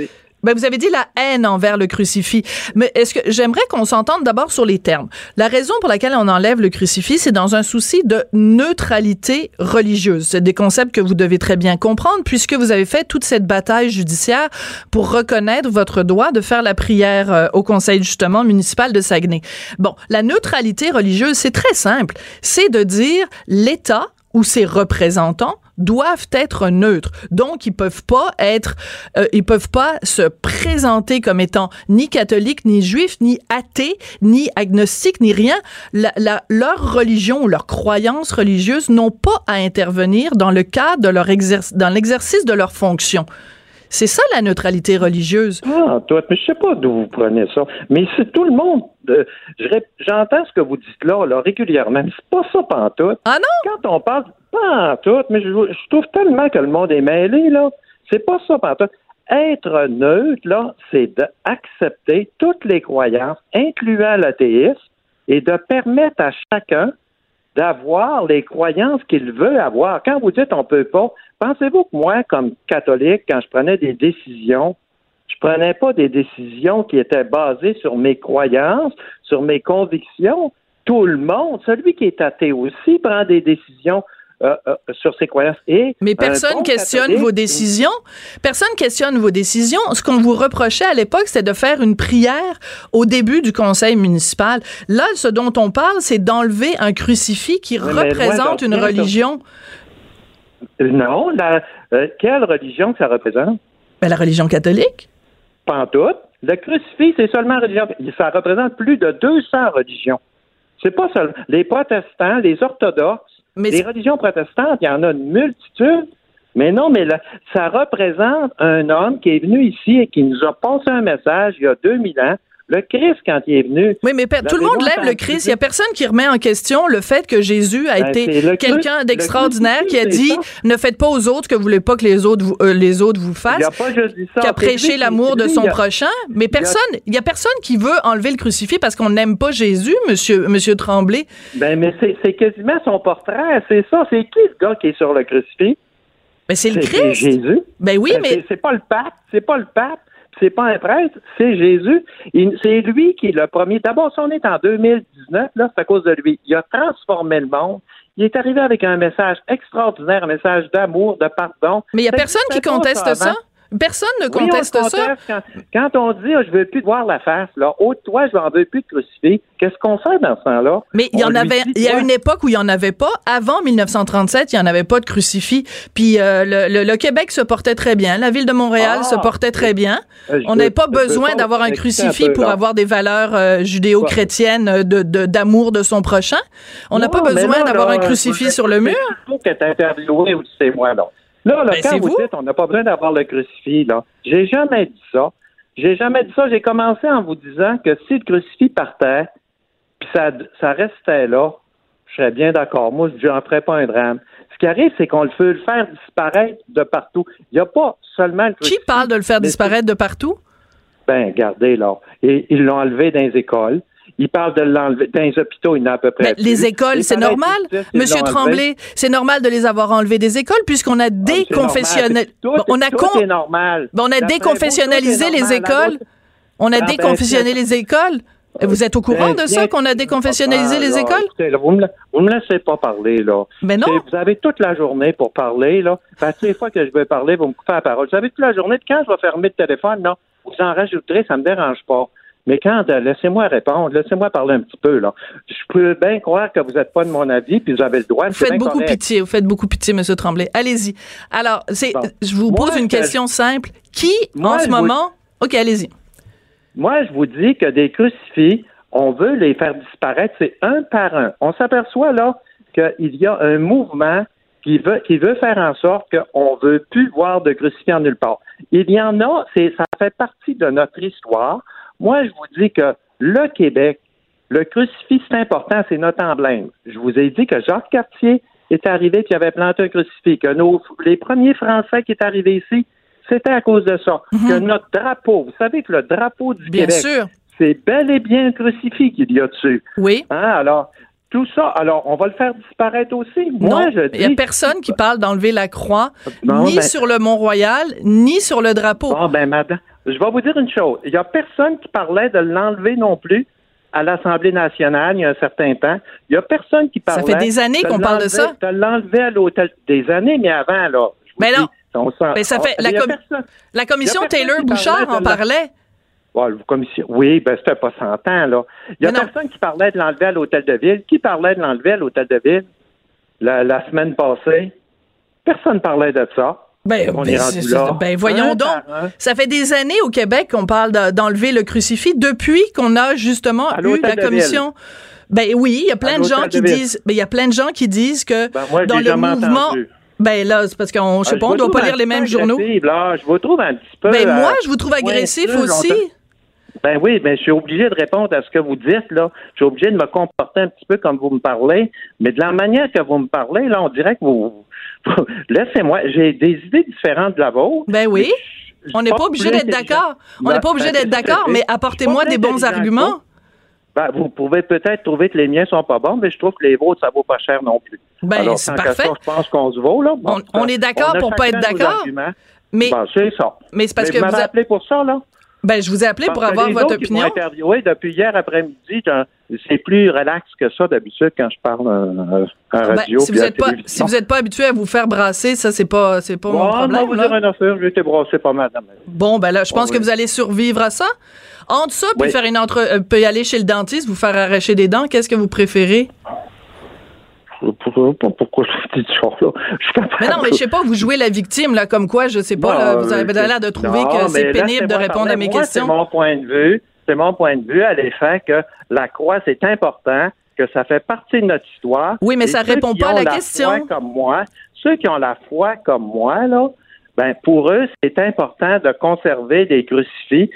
Ben, vous avez dit la haine envers le crucifix. Mais est-ce que j'aimerais qu'on s'entende d'abord sur les termes. La raison pour laquelle on enlève le crucifix, c'est dans un souci de neutralité religieuse. C'est des concepts que vous devez très bien comprendre puisque vous avez fait toute cette bataille judiciaire pour reconnaître votre droit de faire la prière euh, au conseil justement municipal de Saguenay. Bon, la neutralité religieuse, c'est très simple. C'est de dire l'État ou ses représentants doivent être neutres. Donc, ils peuvent pas être, euh, ils peuvent pas se présenter comme étant ni catholiques, ni juifs, ni athées, ni agnostiques, ni rien. La, leur religion ou leur croyance religieuse n'ont pas à intervenir dans le cadre de leur exercice, dans l'exercice de leur fonction. C'est ça la neutralité religieuse. Ah, toi, mais je sais pas d'où vous prenez ça. Mais c'est tout le monde. Euh, j'entends ce que vous dites là, là régulièrement. C'est pas ça pantoute. Ah non? Quand on parle, pantoute, mais je, je trouve tellement que le monde est mêlé, là. C'est pas ça pantoute. Être neutre, là, c'est d'accepter toutes les croyances, incluant l'athéisme, et de permettre à chacun d'avoir les croyances qu'il veut avoir. Quand vous dites on peut pas, pensez-vous que moi, comme catholique, quand je prenais des décisions, je prenais pas des décisions qui étaient basées sur mes croyances, sur mes convictions? Tout le monde, celui qui est athée aussi, prend des décisions euh, euh, sur ses croyances. Et Mais personne questionne vos décisions. Personne questionne vos décisions. Ce qu'on vous reprochait à l'époque, c'était de faire une prière au début du conseil municipal. Là, ce dont on parle, c'est d'enlever un crucifix qui représente une religion. Non, euh, quelle religion que ça représente? Ben, la religion catholique. Pantoute. Le crucifix, c'est seulement religion. Ça représente plus de 200 religions. C'est pas seulement les protestants, les orthodoxes, les religions protestantes, il y en a une multitude. Mais non, mais ça représente un homme qui est venu ici et qui nous a passé un message il y a 2000 ans le Christ, quand il est venu. Oui, mais tout le monde lève le Christ. Il n'y a personne qui remet en question le fait que Jésus a ben, été quelqu'un d'extraordinaire qui a dit ne faites pas aux autres que vous voulez pas que les autres vous, euh, les autres vous fassent. Qui a prêché l'amour de son prochain. Mais personne, il n'y a personne qui veut enlever le crucifix parce qu'on n'aime pas Jésus, monsieur, monsieur Tremblay. Ben, mais c'est quasiment son portrait. C'est ça. C'est qui le gars qui est sur le crucifix? Ben, c'est le Christ. C'est Jésus. Ben oui, ben, mais. C'est pas le pape. C'est pas le pape c'est pas un prêtre, c'est Jésus. C'est lui qui est le premier. D'abord, si on est en 2019, là, c'est à cause de lui. Il a transformé le monde. Il est arrivé avec un message extraordinaire, un message d'amour, de pardon. Mais il n'y a personne qui conteste ça? Personne ne conteste, ça. Quand, on dit je veux plus te voir la face, là, de toi, je n'en veux plus te crucifier, qu'est-ce qu'on fait dans ce temps-là? Mais il y en avait, il y a une époque où il n'y en avait pas. Avant 1937, il n'y en avait pas de crucifix. Puis euh, le, Québec se portait très bien. La ville de Montréal se ah! portait très bien. Euh, on n'avait pas besoin d'avoir un crucifix pour avoir des valeurs euh, judéo-chrétiennes de, d'amour de, son prochain. On n'a pas besoin d'avoir un crucifix sur le mur. c'est moi, non. Là, là ben, quand vous, dites on n'a pas besoin d'avoir le crucifix, là, j'ai jamais dit ça. J'ai jamais dit ça. J'ai commencé en vous disant que si le crucifix partait, puis ça, ça restait là, je serais bien d'accord. Moi, je n'en ferais pas un drame. Ce qui arrive, c'est qu'on le fait le faire disparaître de partout. Il n'y a pas seulement le crucifix. Qui parle de le faire disparaître de partout? Ben, regardez, là. Et, ils l'ont enlevé dans les écoles. Il parle de l'enlever. Dans les hôpitaux, il y en a à peu près. les écoles, c'est normal, Monsieur Tremblay. C'est normal de les avoir enlevés des écoles puisqu'on a ah, déconfessionnalisé. On a con... normal. on a déconfessionnalisé les écoles. On a déconfessionné les écoles. Vous êtes au courant de ça, qu'on a déconfessionnalisé les écoles? vous, me, me laissez pas parler, là. Mais non. Vous avez toute la journée pour parler, là. Parce que les fois que je vais parler, vous me coupez la parole. Vous avez toute la journée. Quand je vais fermer le téléphone, non, vous en rajouterez, ça me dérange pas. Mais quand, euh, laissez-moi répondre, laissez-moi parler un petit peu, là. Je peux bien croire que vous n'êtes pas de mon avis, puis vous avez le droit. Vous faites beaucoup pitié, vous faites beaucoup pitié, M. Tremblay. Allez-y. Alors, c'est, je vous pose une question simple. Qui, en ce moment... OK, allez-y. Moi, je vous dis que des crucifix, on veut les faire disparaître, c'est un par un. On s'aperçoit, là, qu'il y a un mouvement qui veut, qui veut faire en sorte qu'on ne veut plus voir de crucifix en nulle part. Il y en a, c'est, ça fait partie de notre histoire. Moi, je vous dis que le Québec, le crucifix, c'est important, c'est notre emblème. Je vous ai dit que Jacques Cartier est arrivé et avait planté un crucifix, que nos, les premiers Français qui est arrivé ici, c'était à cause de ça. Mhm. Que notre drapeau, vous savez que le drapeau du bien Québec, c'est bel et bien un crucifix qu'il y a dessus. Oui. Hein, alors, tout ça, alors on va le faire disparaître aussi. Moi, je dis. Il n'y a personne qui parle d'enlever la croix, ni ben sur le Mont-Royal, ni sur le drapeau. Bon, ben, madame, je vais vous dire une chose. Il n'y a personne qui parlait de l'enlever non plus à l'Assemblée nationale il y a un certain temps. Il n'y a personne qui parlait. Ça fait des années qu'on parle de ça. De l'enlever à l'hôtel. Des années, mais avant, là. Mais non. mais ça fait. La, la commission Taylor-Bouchard en parlait. Oui, ben c'était pas 100 ans, là. Il y a personne qui parlait de l'enlever à l'hôtel de ville. Qui parlait de l'enlever à l'hôtel de ville la, la semaine passée? Personne ne parlait de ça. Ben, ben, ben, voyons donc. Ça fait des années au Québec qu'on parle d'enlever le crucifix depuis qu'on a justement eu la commission. Ben oui, il y a plein de gens qui disent, ben, il y a plein de gens qui disent que ben, dans le mouvement. Ben là, c'est parce qu'on, je sais ah, pas, on doit pas lire les mêmes journaux. Là, je vous trouve un petit peu. Ben moi, je vous trouve agressif aussi. Ben oui, mais je suis obligé de répondre à ce que vous dites, là. Je suis obligé de me comporter un petit peu comme vous me parlez. Mais de la manière que vous me parlez, là, on dirait que vous. Laissez-moi. J'ai des idées différentes de la vôtre. Ben oui. On n'est pas obligé d'être d'accord. On n'est pas obligé d'être d'accord, mais apportez-moi des bons arguments. Ben, vous pouvez peut-être trouver que les miens sont pas bons, mais je trouve que les vôtres, ça vaut pas cher non plus. Ben, Alors, c'est parfait. je pense qu'on se vaut, là. Bon, On- on est d'accord pour pas être d'accord. Mais, Bon, c'est ça. mais c'est parce Mais que vous m'avez appelé pour ça, là? Ben, je vous ai appelé Parce pour avoir votre opinion. interviewé depuis hier après-midi, c'est plus relax que ça d'habitude quand je parle euh, en Ben, radio. si vous êtes pas, si vous êtes pas habitué à vous faire brasser, ça c'est pas, c'est pas mon Bon, problème. non, vous là. dire affaire, j'ai été brassé pas mal. Bon, ben là, je pense Oui. que vous allez survivre à ça. Entre ça, puis Oui. faire une entre, euh, puis aller chez le dentiste, vous faire arracher des dents, qu'est-ce que vous préférez? Pourquoi, pourquoi je dis là? Je suis Mais non, mais je sais pas, vous jouez la victime, là, comme quoi, je sais pas, là, vous euh, avez l'air de trouver non, que c'est pénible de répondre à mes Moi, questions. C'est mon point de vue. C'est mon point de vue à l'effet que la croix, c'est important, que ça fait partie de notre histoire. Oui, mais Et ça répond pas à la question. Foi comme moi, ceux qui ont la foi comme moi, là, ben pour eux, c'est important de conserver des crucifix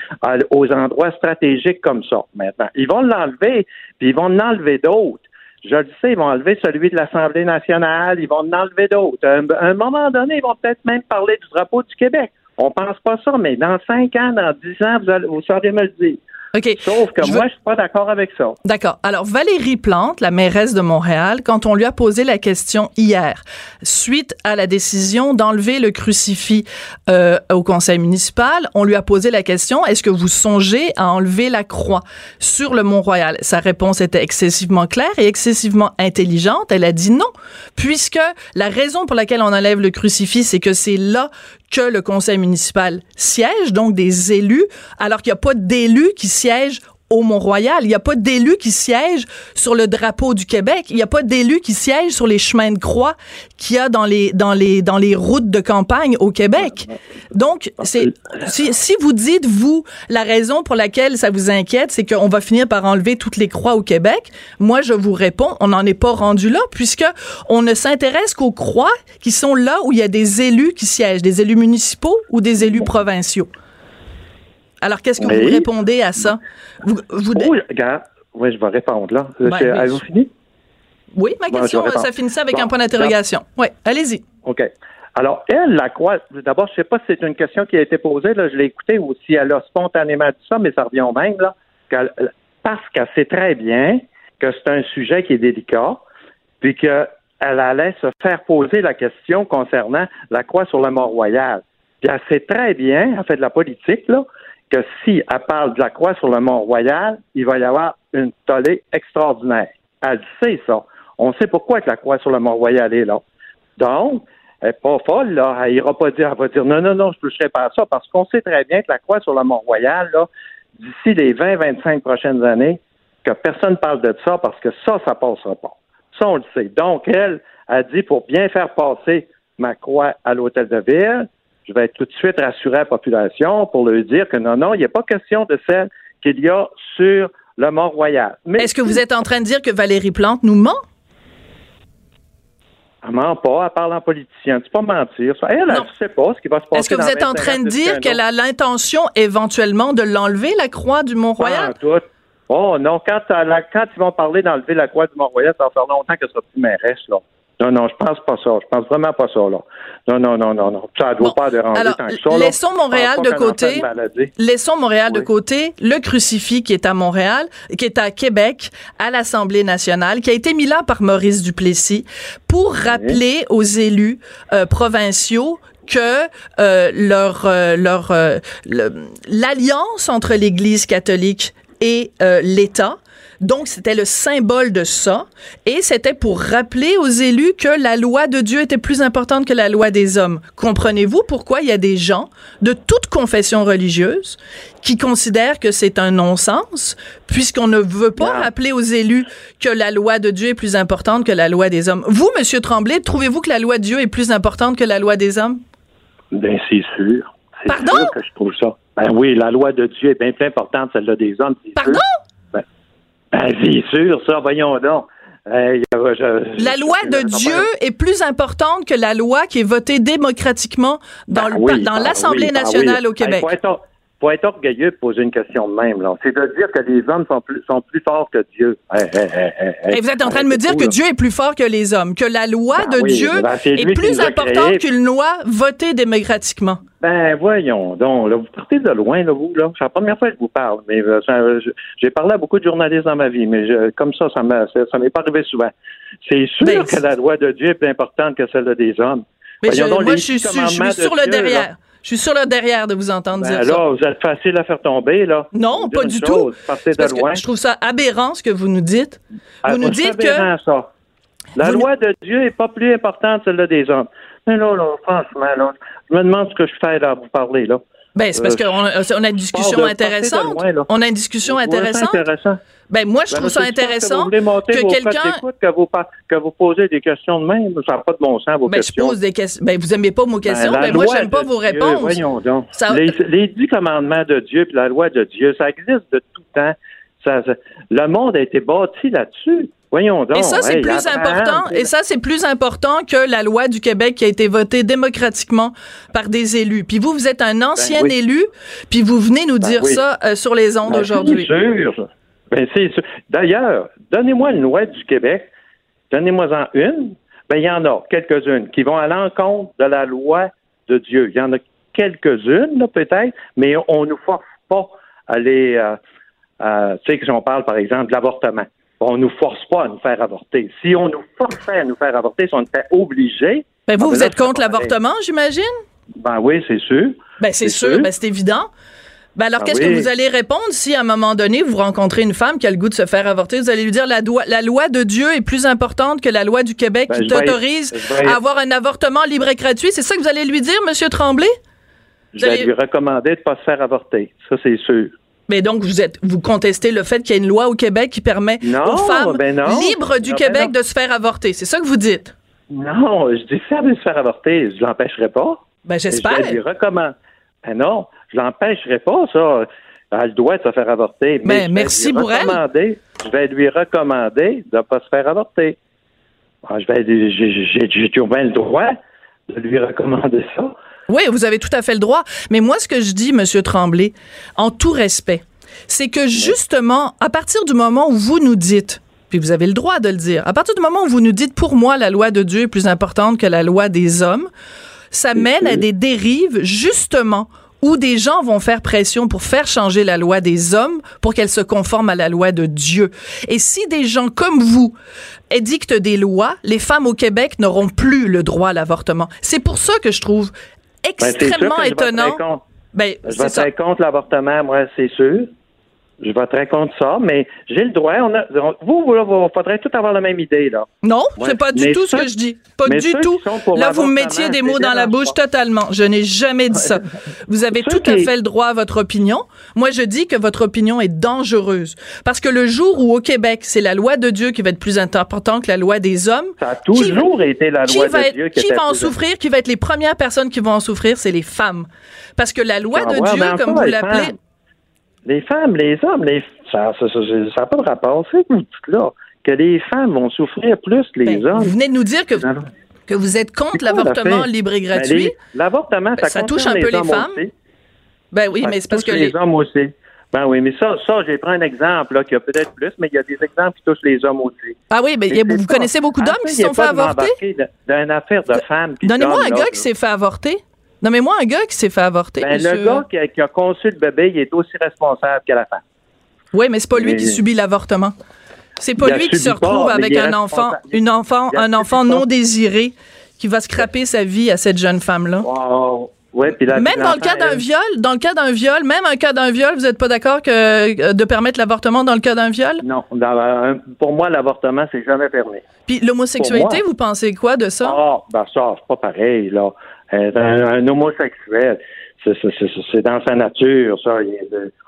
aux endroits stratégiques comme ça. Maintenant, ils vont l'enlever, puis ils vont en enlever d'autres. Je le sais, ils vont enlever celui de l'Assemblée nationale, ils vont en enlever d'autres. À un, à un moment donné, ils vont peut-être même parler du drapeau du Québec. On pense pas ça, mais dans cinq ans, dans dix ans, vous, allez, vous saurez me le dire. OK. Sauf que Je moi, veux- je suis pas d'accord avec ça. D'accord. Alors, Valérie Plante, la mairesse de Montréal, quand on lui a posé la question hier, suite à la décision d'enlever le crucifix euh, au conseil municipal, on lui a posé la question, est-ce que vous songez à enlever la croix sur le Mont-Royal? Sa réponse était excessivement claire et excessivement intelligente. Elle a dit non, puisque la raison pour laquelle on enlève le crucifix, c'est que c'est là que le conseil municipal siège, donc des élus, alors qu'il n'y a pas d'élus qui siègent au Mont-Royal. Il n'y a pas d'élus qui siègent sur le drapeau du Québec. Il n'y a pas d'élus qui siègent sur les chemins de croix qu'il y a dans les, dans les, dans les routes de campagne au Québec. Donc, si, si vous dites, vous, la raison pour laquelle ça vous inquiète, c'est qu'on va finir par enlever toutes les croix au Québec, moi, je vous réponds, on n'en est pas rendu là, puisque on ne s'intéresse qu'aux croix qui sont là où il y a des élus qui siègent, des élus municipaux ou des élus provinciaux. Alors, qu'est-ce que vous répondez à ça? Vous, vous- Oui, regarde. Oui, je vais répondre là. Ben, C'est- oui. Avez-vous fini? Oui, ma question, vais ça finissait avec Bon, un point d'interrogation. Oui, allez-y. OK. Alors, elle, la croix, d'abord, je ne sais pas si c'est une question qui a été posée, là, je l'ai écoutée, ou si elle a spontanément dit ça, mais ça revient au même, là, qu'elle- parce qu'elle sait très bien que c'est un sujet qui est délicat, puis qu'elle allait se faire poser la question concernant la croix sur le Mont-Royal. Puis elle sait très bien, elle fait de la politique, là, que si elle parle de la croix sur le Mont-Royal, il va y avoir une tollée extraordinaire. Elle sait ça. On sait pourquoi que la croix sur le Mont-Royal est là. Donc, elle n'est pas folle, là. Elle ira pas dire, elle va dire non, non, non, je ne toucherai pas à ça, parce qu'on sait très bien que la croix sur le Mont-Royal, d'ici les 20-25 prochaines années, que personne ne parle de ça, parce que ça, ça passera pas. Ça, on le sait. Donc, elle a dit, pour bien faire passer ma croix à l'hôtel de ville, je vais tout de suite rassurer la population pour leur dire que non, non, il n'y a pas question de celle qu'il y a sur le Mont-Royal. Mais Est-ce que vous êtes en train de dire que Valérie Plante nous ment? Elle ment pas, elle parle en politicien. C'est pas mentir. Elle, ne sait pas ce qui va se passer. Est-ce que vous êtes en 25 train de dire qu'elle a l'intention éventuellement de l'enlever, la croix du Mont-Royal? Oh non, quand, a- quand ils vont parler d'enlever la croix du Mont-Royal, ça va faire longtemps qu'elle sera plus mairesse, là. Non, non, je pense pas ça. Je pense vraiment pas ça, là. Non, non, non, non, non. Ça ne doit Bon. pas déranger Alors, tant que ça, là. laissons Montréal de côté. de. Laissons Montréal de côté. Le crucifix qui est à Montréal, qui est à Québec, à l'Assemblée nationale, qui a été mis là par Maurice Duplessis pour rappeler aux élus euh, provinciaux que euh, leur euh, leur euh, l'alliance entre l'Église catholique et euh, l'État donc, c'était le symbole de ça. Et c'était pour rappeler aux élus que la loi de Dieu était plus importante que la loi des hommes. Comprenez-vous pourquoi il y a des gens de toute confession religieuse qui considèrent que c'est un non-sens, puisqu'on ne veut pas rappeler aux élus que la loi de Dieu est plus importante que la loi des hommes. Vous, Monsieur Tremblay, trouvez-vous que la loi de Dieu est plus importante que la loi des hommes? Ben, c'est sûr. C'est Pardon? sûr que je trouve ça. Ben oui, la loi de Dieu est bien plus importante que celle-là des hommes. Pardon? sûr. Ben, c'est sûr, ça, voyons donc. Euh, je- La loi de Dieu est plus importante que la loi qui est votée démocratiquement dans Ben le- oui, dans ben l'Assemblée oui, nationale oui. au Québec. Hey, faut, être, faut être orgueilleux de poser une question de même. Là. C'est de dire que les hommes sont plus, sont plus forts que Dieu. Et vous êtes en train de me dire que Dieu est plus fort que les hommes, que la loi ben de Dieu ben, est, plus importante qu'une loi votée démocratiquement. Ben voyons donc, là, vous partez de loin, là, vous, là. C'est la première fois que je vous parle, mais euh, j'ai parlé à beaucoup de journalistes dans ma vie, mais comme ça, ça ne m'est pas arrivé souvent. C'est sûr ben, que la loi de Dieu est plus importante que celle des hommes. Mais moi, je suis, sur le derrière. Je suis sur le derrière de vous entendre ben dire ça. Alors, vous êtes facile à faire tomber, là. Non, pas du tout. je trouve ça aberrant ce que vous nous dites. Ah, vous nous dites que. Ça. La loi de Dieu n'est pas plus importante que celle des hommes. Mais là, là, franchement, là, je me demande ce que je fais là, à vous parler, là. Ben, c'est parce euh, qu'on on a une discussion intéressante. on a une discussion intéressante. Ben, moi, je trouve ça intéressant que, quelqu'un. Que vous, que vous posez des questions de même. Ça n'a pas de bon sens, vos ben, questions. Je pose des questions. Ben, vous n'aimez pas mes questions. Ben, ben moi, j'aime pas vos réponses. voyons donc. Les, dix commandements de Dieu puis la loi de Dieu, ça existe de tout temps. le monde a été bâti là-dessus. Voyons donc. Et ça, c'est plus important. Et ça, c'est plus important que la loi du Québec qui a été votée démocratiquement par des élus. Puis vous, vous êtes un ancien ben élu, puis vous venez nous ben dire ça euh, sur les ondes ben, aujourd'hui. C'est sûr. C'est D'ailleurs, donnez-moi une loi du Québec. Donnez-moi-en une. Ben, il y en a quelques-unes qui vont à l'encontre de la loi de Dieu. Il y en a quelques-unes, peut-être, mais on ne nous force pas à aller, euh, euh, tu sais, que si on parle, par exemple, de l'avortement on ne nous force pas à nous faire avorter. Si on nous forçait à nous faire avorter, si on était obligé. Ben vous, ah, ben vous êtes contre l'avortement, j'imagine? Ben oui, c'est sûr. Ben c'est sûr, ben c'est évident. Ben alors, ben qu'est-ce que vous allez répondre si, à un moment donné, vous rencontrez une femme qui a le goût de se faire avorter? Vous allez lui dire la, la loi de Dieu est plus importante que la loi du Québec ben, qui t'autorise à avoir un avortement libre et gratuit. C'est ça que vous allez lui dire, M. Tremblay? Je vais lui recommander de ne pas se faire avorter. Ça, c'est sûr. Mais donc, vous êtes, vous contestez le fait qu'il y a une loi au Québec qui permet aux femmes ben libres du ben Québec de se faire avorter. C'est ça que vous dites? Non, je dis faire de se faire avorter. Je l'empêcherai pas. Ben, j'espère. Je lui recommande. Ben non, je l'empêcherai pas, ça. Elle doit se faire avorter. Mais ben, merci pour elle. Je vais lui recommander de ne pas se faire avorter. Je vais, j'ai toujours bien le droit de lui recommander ça? Oui, vous avez tout à fait le droit. Mais moi, ce que je dis, Monsieur Tremblay, en tout respect, c'est que justement, à partir du moment où vous nous dites, puis vous avez le droit de le dire, à partir du moment où vous nous dites, pour moi, la loi de Dieu est plus importante que la loi des hommes, ça mène à des dérives, justement, où des gens vont faire pression pour faire changer la loi des hommes pour qu'elle se conforme à la loi de Dieu. Et si des gens comme vous édictent des lois, les femmes au Québec n'auront plus le droit à l'avortement. C'est pour ça que je trouve ben, extrêmement étonnant. Ben, je voterai contre l'avortement, moi, c'est sûr. Je voterai contre ça, mais j'ai le droit. On a, vous, vous, vous, faudrait tout avoir la même idée, là. Non, c'est pas du tout ce que je dis. Pas du tout. Là, vous me mettiez des mots dans la bouche totalement. Je n'ai jamais dit ça. Vous avez tout à fait le droit à votre opinion. Moi, je dis que votre opinion est dangereuse. Parce que le jour où, au Québec, c'est la loi de Dieu qui va être plus importante que la loi des hommes. Ça a toujours été la loi de Dieu qui, qui va en souffrir, qui va être les premières personnes qui vont en souffrir, c'est les femmes. Parce que la loi de Dieu, comme vous l'appelez, les femmes, les hommes, les, ça n'a pas de rapport. C'est là que les femmes vont souffrir plus que les ben, hommes. Vous venez de nous dire que, que vous êtes contre l'avortement libre et ben, gratuit? l'avortement, ça, ça touche un peu les, femmes. Ben oui, mais c'est parce que les... hommes aussi. Ben oui, mais ça, ça, j'ai pris un exemple là, qui a peut-être plus, mais il y a des exemples qui touchent les hommes aussi. Ah oui, mais vous connaissez beaucoup d'hommes qui se sont fait avorter? D'une affaire de femmes. Donnez-moi un gars qui s'est fait avorter. Non, mais moi, un gars qui s'est fait avorter. Ben, le gars qui a, conçu le bébé, il est aussi responsable que la femme. Oui, mais c'est pas lui qui subit l'avortement. C'est pas lui qui se retrouve avec un enfant, une enfant, un enfant non désiré qui va scraper sa vie à cette jeune femme-là. même dans le cas d'un viol, dans le cas d'un viol, même un cas d'un viol, vous n'êtes pas d'accord que euh, de permettre l'avortement dans le cas d'un viol? Non, pour moi l'avortement c'est jamais permis. Puis l'homosexualité, vous pensez quoi de ça? Ah, ben ça c'est pas pareil là. Euh, un, homosexuel, c'est dans sa nature, ça.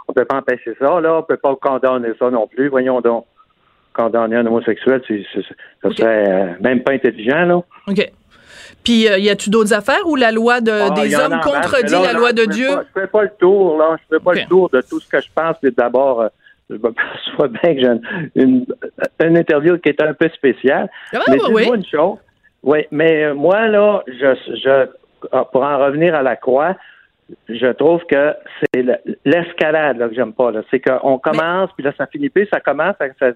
on peut pas empêcher ça, là. On peut pas condamner ça non plus. Voyons donc. Condamner un homosexuel, c'est, ça serait euh, même pas intelligent, là. OK. Puis, euh, y a-tu d'autres affaires où la loi de, ah, des hommes contredit la loi de Dieu? je fais pas le tour, là. Je fais pas le tour de tout ce que je pense. Puis d'abord, je me perçois bien que j'ai une, interview qui est un peu spéciale. Ah, mais oui. une chose. Oui, mais moi, là, je, je pour en revenir à la croix, je trouve que c'est l'escalade là, que j'aime pas. C'est qu'on commence, puis là, ça finit plus, ça commence, ça,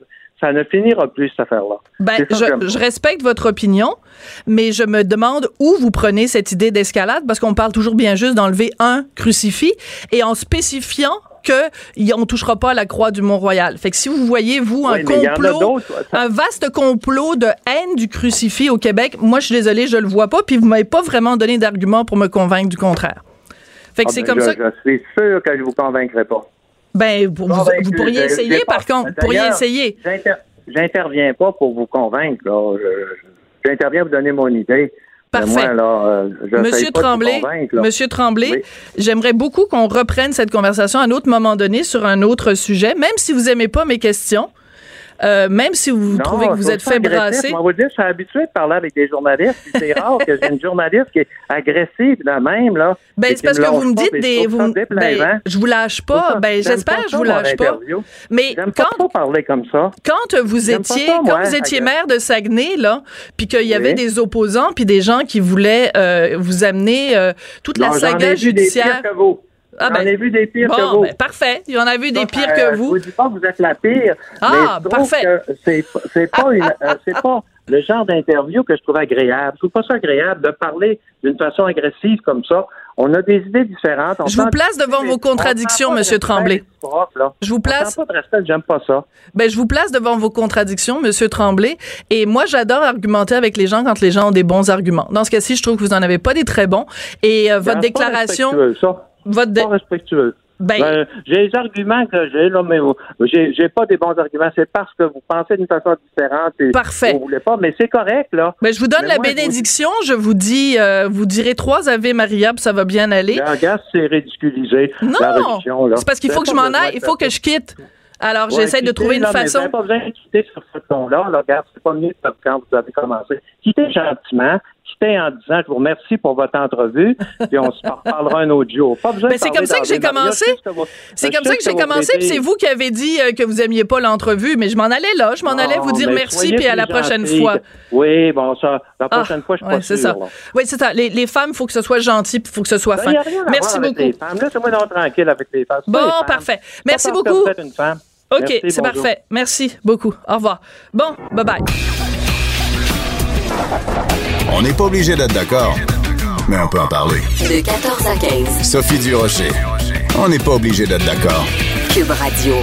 ça ne finira plus, cette affaire-là. Ben, je, je, respecte votre opinion, mais je me demande où vous prenez cette idée d'escalade, parce qu'on parle toujours bien juste d'enlever un crucifix, et en spécifiant qu'on ne touchera pas à la croix du Mont-Royal. Fait que si vous voyez, vous, un complot, un vaste complot de haine du crucifix au Québec, moi, je suis désolée, je le vois pas, puis vous m'avez pas vraiment donné d'argument pour me convaincre du contraire. Fait que ah, c'est ben, comme ça. Je suis sûr que je vous convaincrai pas. Ben, vous, pourriez essayer, par contre. Vous pourriez essayer. J'interviens pas pour vous convaincre. J'interviens pour donner mon idée. Parfait. Euh, Monsieur Tremblay, Monsieur Tremblay, j'aimerais beaucoup qu'on reprenne cette conversation à un autre moment donné sur un autre sujet, même si vous aimez pas mes questions. Euh, même si vous trouvez que vous êtes fait brasser. Moi, vous dire, je suis habitué de parler avec des journalistes. C'est rare que j'ai une journaliste qui est agressive de même. Là, ben, c'est parce que vous me dites des. Vous, ben, je vous lâche pas. Ben, j'espère que je vous lâche pas. Mais quand. Pas parler comme ça. Quand vous étiez, quand vous étiez maire de Saguenay, là, puis qu'il y avait des opposants, puis des gens qui voulaient euh, vous amener euh, toute la saga judiciaire. Ah J'en ben, ai vu des pires que vous. Ben, parfait. Il y en a vu des pires que vous. Je vous dis pas que vous êtes la pire. Ah, mais parfait. C'est c'est pas une euh, c'est pas le genre d'interview que je trouve agréable. Je trouve pas ça agréable de parler d'une façon agressive comme ça. On a des idées différentes. je vous place devant vos contradictions, Monsieur Tremblay. Je vous place. pas de respect, j'aime pas ça. Ben, je vous place devant vos contradictions, Monsieur Tremblay. Et moi, j'adore argumenter avec les gens quand les gens ont des bons arguments. Dans ce cas-ci, je trouve que vous en avez pas des très bons. Et euh, votre déclaration. Ça votre pas respectueux. Ben, ben, j'ai les arguments que j'ai, là, mais j'ai pas des bons arguments. C'est parce que vous pensez d'une façon différente et Parfait. vous voulez pas, mais c'est correct, là. Ben, je vous donne la bénédiction. Je vous dis, euh, vous direz trois Ave Maria, ça va bien aller. Le gaz, c'est ridiculisé. Non! C'est parce qu'il faut que je m'en aille, il faut que je quitte. Alors, j'essaie de trouver une façon. Vous n'avez pas besoin de quitter sur ce ton-là. Là, regarde, c'est pas mieux que quand vous avez commencé. Quittez gentiment, quittez en disant je vous remercie pour votre entrevue, puis on se parlera un autre jour. Pas besoin Mais c'est comme ça que j'ai commencé. C'est comme ça que j'ai commencé, puis c'est vous qui avez dit euh, que vous aimiez pas l'entrevue, mais je m'en allais là, je m'en allais vous dire merci, puis à la prochaine fois. Oui, bon, ça, la ah, prochaine fois, je suis c'est ça. Oui, c'est ça. Les, femmes, il faut que ce soit gentil, puis il faut que ce soit ben, fin. Merci beaucoup. Tranquille avec les femmes. Bon, parfait. Merci beaucoup. OK, c'est parfait. Merci beaucoup. Au revoir. Bon, bye-bye. On n'est pas obligé d'être d'accord, mais on peut en parler. De 14 à 15. Sophie Durocher. On n'est pas obligé d'être d'accord. Cube Radio.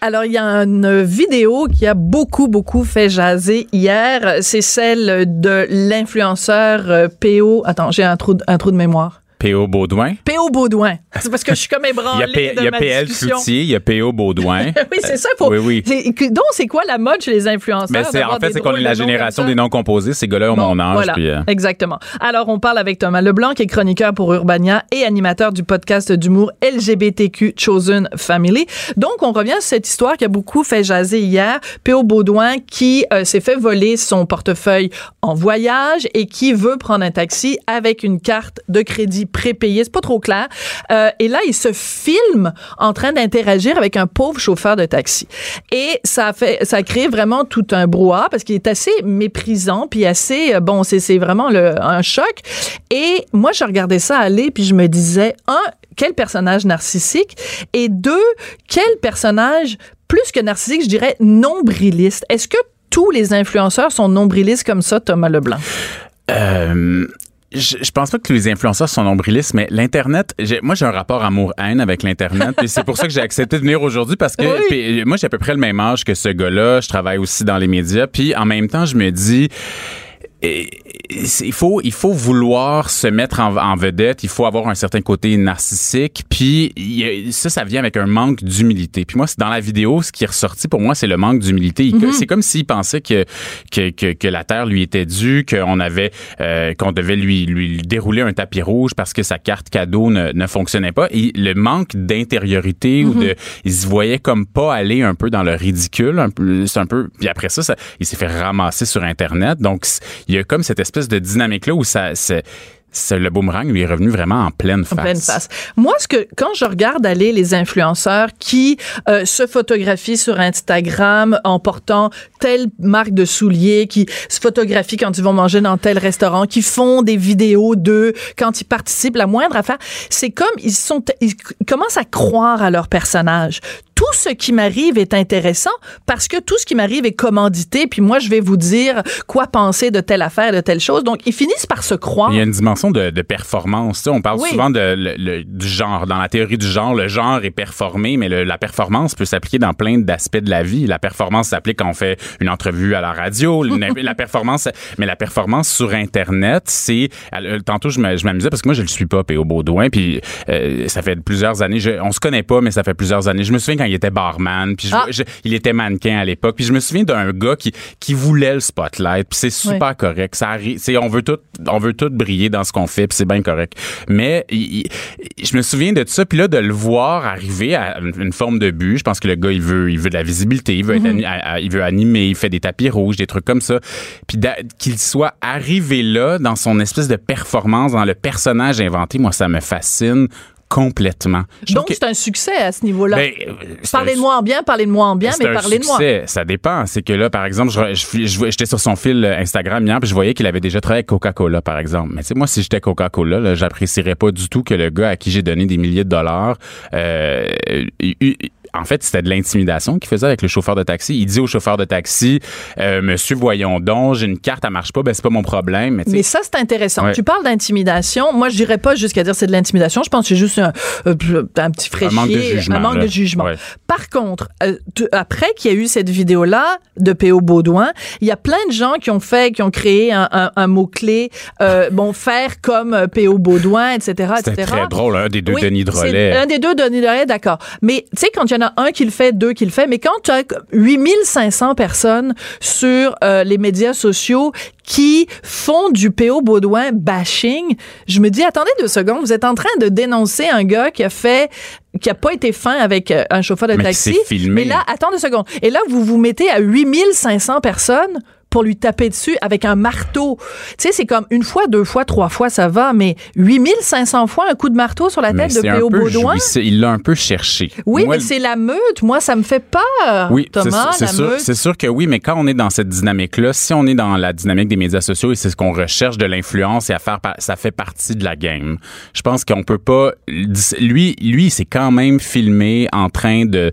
Alors, il y a une vidéo qui a beaucoup, beaucoup fait jaser hier. C'est celle de l'influenceur euh, PO. Attends, j'ai un trou, un trou de mémoire. P.O. Baudouin. P.O. Baudouin. C'est parce que je suis comme ébranlé Il y a, P, il y a PL Cloutier, il y a P.O. Baudouin. oui, c'est ça. Faut, oui, oui. Donc, c'est quoi la mode chez les influenceurs? Mais c'est, en fait, c'est qu'on est la génération des non composés. Ces gars-là ont mon âge. Voilà, puis, euh... Exactement. Alors, on parle avec Thomas Leblanc, qui est chroniqueur pour Urbania et animateur du podcast d'humour LGBTQ Chosen Family. Donc, on revient sur cette histoire qui a beaucoup fait jaser hier. P.O. Baudouin qui euh, s'est fait voler son portefeuille en voyage et qui veut prendre un taxi avec une carte de crédit prépayé, c'est pas trop clair. Euh, et là, il se filme en train d'interagir avec un pauvre chauffeur de taxi. Et ça a fait, ça a créé vraiment tout un brouhaha parce qu'il est assez méprisant puis assez, euh, bon, c'est, vraiment le, un choc. Et moi, je regardais ça aller puis je me disais, un, quel personnage narcissique? Et deux, quel personnage plus que narcissique, je dirais nombriliste? Est-ce que tous les influenceurs sont nombrilistes comme ça, Thomas Leblanc? Euh, je, je, pense pas que les influenceurs sont nombrilistes, mais l'Internet, moi j'ai un rapport amour-haine avec l'Internet. et c'est pour ça que j'ai accepté de venir aujourd'hui parce que moi j'ai à peu près le même âge que ce gars-là. Je travaille aussi dans les médias. Puis en même temps, je me dis il faut il faut vouloir se mettre en, vedette, il faut avoir un certain côté narcissique, puis ça ça vient avec un manque d'humilité. Puis moi c'est dans la vidéo ce qui est ressorti pour moi c'est le manque d'humilité. Mm-hmm. C'est comme s'il pensait que, que, que que la terre lui était due, qu'on avait euh, qu'on devait lui lui dérouler un tapis rouge parce que sa carte cadeau ne, ne fonctionnait pas et le manque d'intériorité ou mm-hmm. de il se voyait comme pas aller un peu dans le ridicule, un peu c'est un peu puis après ça, ça il s'est fait ramasser sur internet. Donc il y a comme cette espèce de dynamique-là où ça, le boomerang lui est revenu vraiment en pleine face. En pleine face. Moi, ce que quand je regarde aller les influenceurs qui euh, se photographient sur Instagram en portant telle marque de souliers, qui se photographient quand ils vont manger dans tel restaurant, qui font des vidéos d'eux quand ils participent, la moindre affaire, c'est comme ils sont, ils commencent à croire à leur personnage tout ce qui m'arrive est intéressant parce que tout ce qui m'arrive est commandité, puis moi, je vais vous dire quoi penser de telle affaire, de telle chose. Donc, ils finissent par se croire. Il y a une dimension de, de performance. Tu sais, on parle souvent de, le, du genre. Dans la théorie du genre, le genre est performé, mais le, la performance peut s'appliquer dans plein d'aspects de la vie. La performance s'applique quand on fait une entrevue à la radio. la performance, mais la performance sur Internet, c'est... Tantôt, je m'amusais parce que moi, je le suis pas, P.O. Baudouin, puis euh, ça fait plusieurs années. Je, on se connaît pas, mais ça fait plusieurs années. Je me souviens quand il était barman, puis ah. il était mannequin à l'époque. Puis je me souviens d'un gars qui, qui voulait le spotlight, puis c'est super correct. Ça arrive, on veut tout, on veut tout briller dans ce qu'on fait, puis c'est bien correct. Mais je me souviens de tout ça, puis là de le voir arriver à une forme de but. Je pense que le gars il veut, il veut de la visibilité, il veut, mhm. il veut animer, il fait des tapis rouges, des trucs comme ça. Puis qu'il soit arrivé là dans son espèce de performance, dans le personnage inventé, moi ça me fascine complètement. Donc, c'est un succès à ce niveau-là. Ben, euh, parlez-moi en bien, parlez-moi en bien, mais parlez-moi. Ça dépend. C'est que là, par exemple, j'étais sur son fil Instagram hier, puis je voyais qu'il avait déjà travaillé avec Coca-Cola, par exemple. Mais tu sais, moi, si j'étais Coca-Cola, j'apprécierais pas du tout que le gars à qui j'ai donné des milliers de dollars euh, en fait, c'était de l'intimidation qu'il faisait avec le chauffeur de taxi. Il dit au chauffeur de taxi, euh, Monsieur, voyons donc, j'ai une carte, elle marche pas, ben c'est pas mon problème. Mais, ça, c'est intéressant. Tu parles d'intimidation. Moi, je dirais pas jusqu'à dire c'est de l'intimidation. Je pense que c'est juste un, euh, petit fraîchier, un manque de jugement. Un manque de jugement. Par contre, euh, après qu'il y a eu cette vidéo-là de P.O. Baudouin, il y a plein de gens qui ont fait, qui ont créé un, un, mot-clé, bon, faire comme P.O. Baudouin, etc., C'était très drôle, un des deux Denis Drolet. Un des deux Denis Drolet, d'accord. Mais tu sais, quand il y en a un qui le fait, deux qui le fait, mais quand tu as 8500 personnes sur euh, les médias sociaux qui font du PO Baudouin bashing, je me dis, attendez deux secondes, vous êtes en train de dénoncer un gars qui a fait qui a pas été fin avec euh, un chauffeur de taxi. Mais là, attendez deux secondes. Et là, vous vous mettez à 8500 personnes pour lui taper dessus avec un marteau. Tu sais, c'est comme une fois, deux fois, trois fois, ça va, mais 8500 fois un coup de marteau sur la tête de P.O. Baudouin? Il l'a un peu cherché. Oui, mais c'est la meute. Moi, ça me fait peur. Oui, Thomas, c'est sûr, c'est sûr que oui, mais quand on est dans cette dynamique-là, si on est dans la dynamique des médias sociaux et c'est ce qu'on recherche de l'influence et à faire, ça fait partie de la game. Je pense qu'on peut pas, lui, lui, c'est quand même filmé en train de,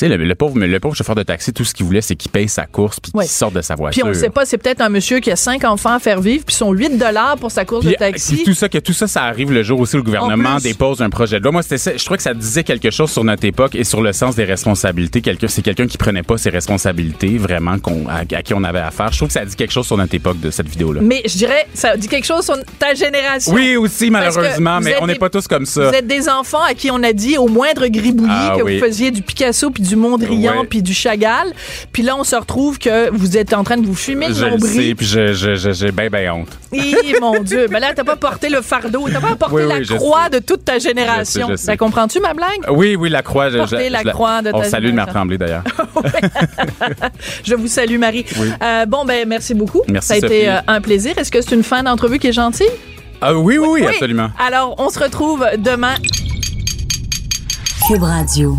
sais, le, pauvre, le pauvre chauffeur de taxi, tout ce qu'il voulait, c'est qu'il paye sa course puis qu'il sorte de sa voiture on sait pas, c'est peut-être un monsieur qui a cinq enfants à faire vivre, puis son 8 dollars pour sa course de taxi. tout ça, que tout ça, ça arrive le jour aussi où le gouvernement dépose un projet de loi. Moi, c'était je trouvais que ça disait quelque chose sur notre époque et sur le sens des responsabilités. Quelqu'un, c'est quelqu'un qui prenait pas ses responsabilités vraiment à, qui on avait affaire. Je trouve que ça dit quelque chose sur notre époque de cette vidéo-là. Mais je dirais, ça dit quelque chose sur ta génération. Oui, aussi, malheureusement, mais on n'est pas tous comme ça. Vous êtes des enfants à qui on a dit au moindre gribouillis ah que vous faisiez du Picasso puis du Mondrian puis du Chagall. Puis là, on se retrouve que vous êtes en train de vous fumer le nombril puis j'ai bien, bien honte. mon Dieu. Mais là, t'as pas porté le fardeau. T'as pas porté la croix de toute ta génération. Ça comprends-tu, ma blague? Oui, oui, la croix. Porter la croix de ta On salue Marc Tremblay, d'ailleurs. je vous salue, Marie. Euh, bon, ben, merci beaucoup. Merci, Ça a été euh, un plaisir. Est-ce que c'est une fin d'entrevue qui est gentille? Ah, oui, oui, oui, absolument. Alors, on se retrouve demain. Cube Radio.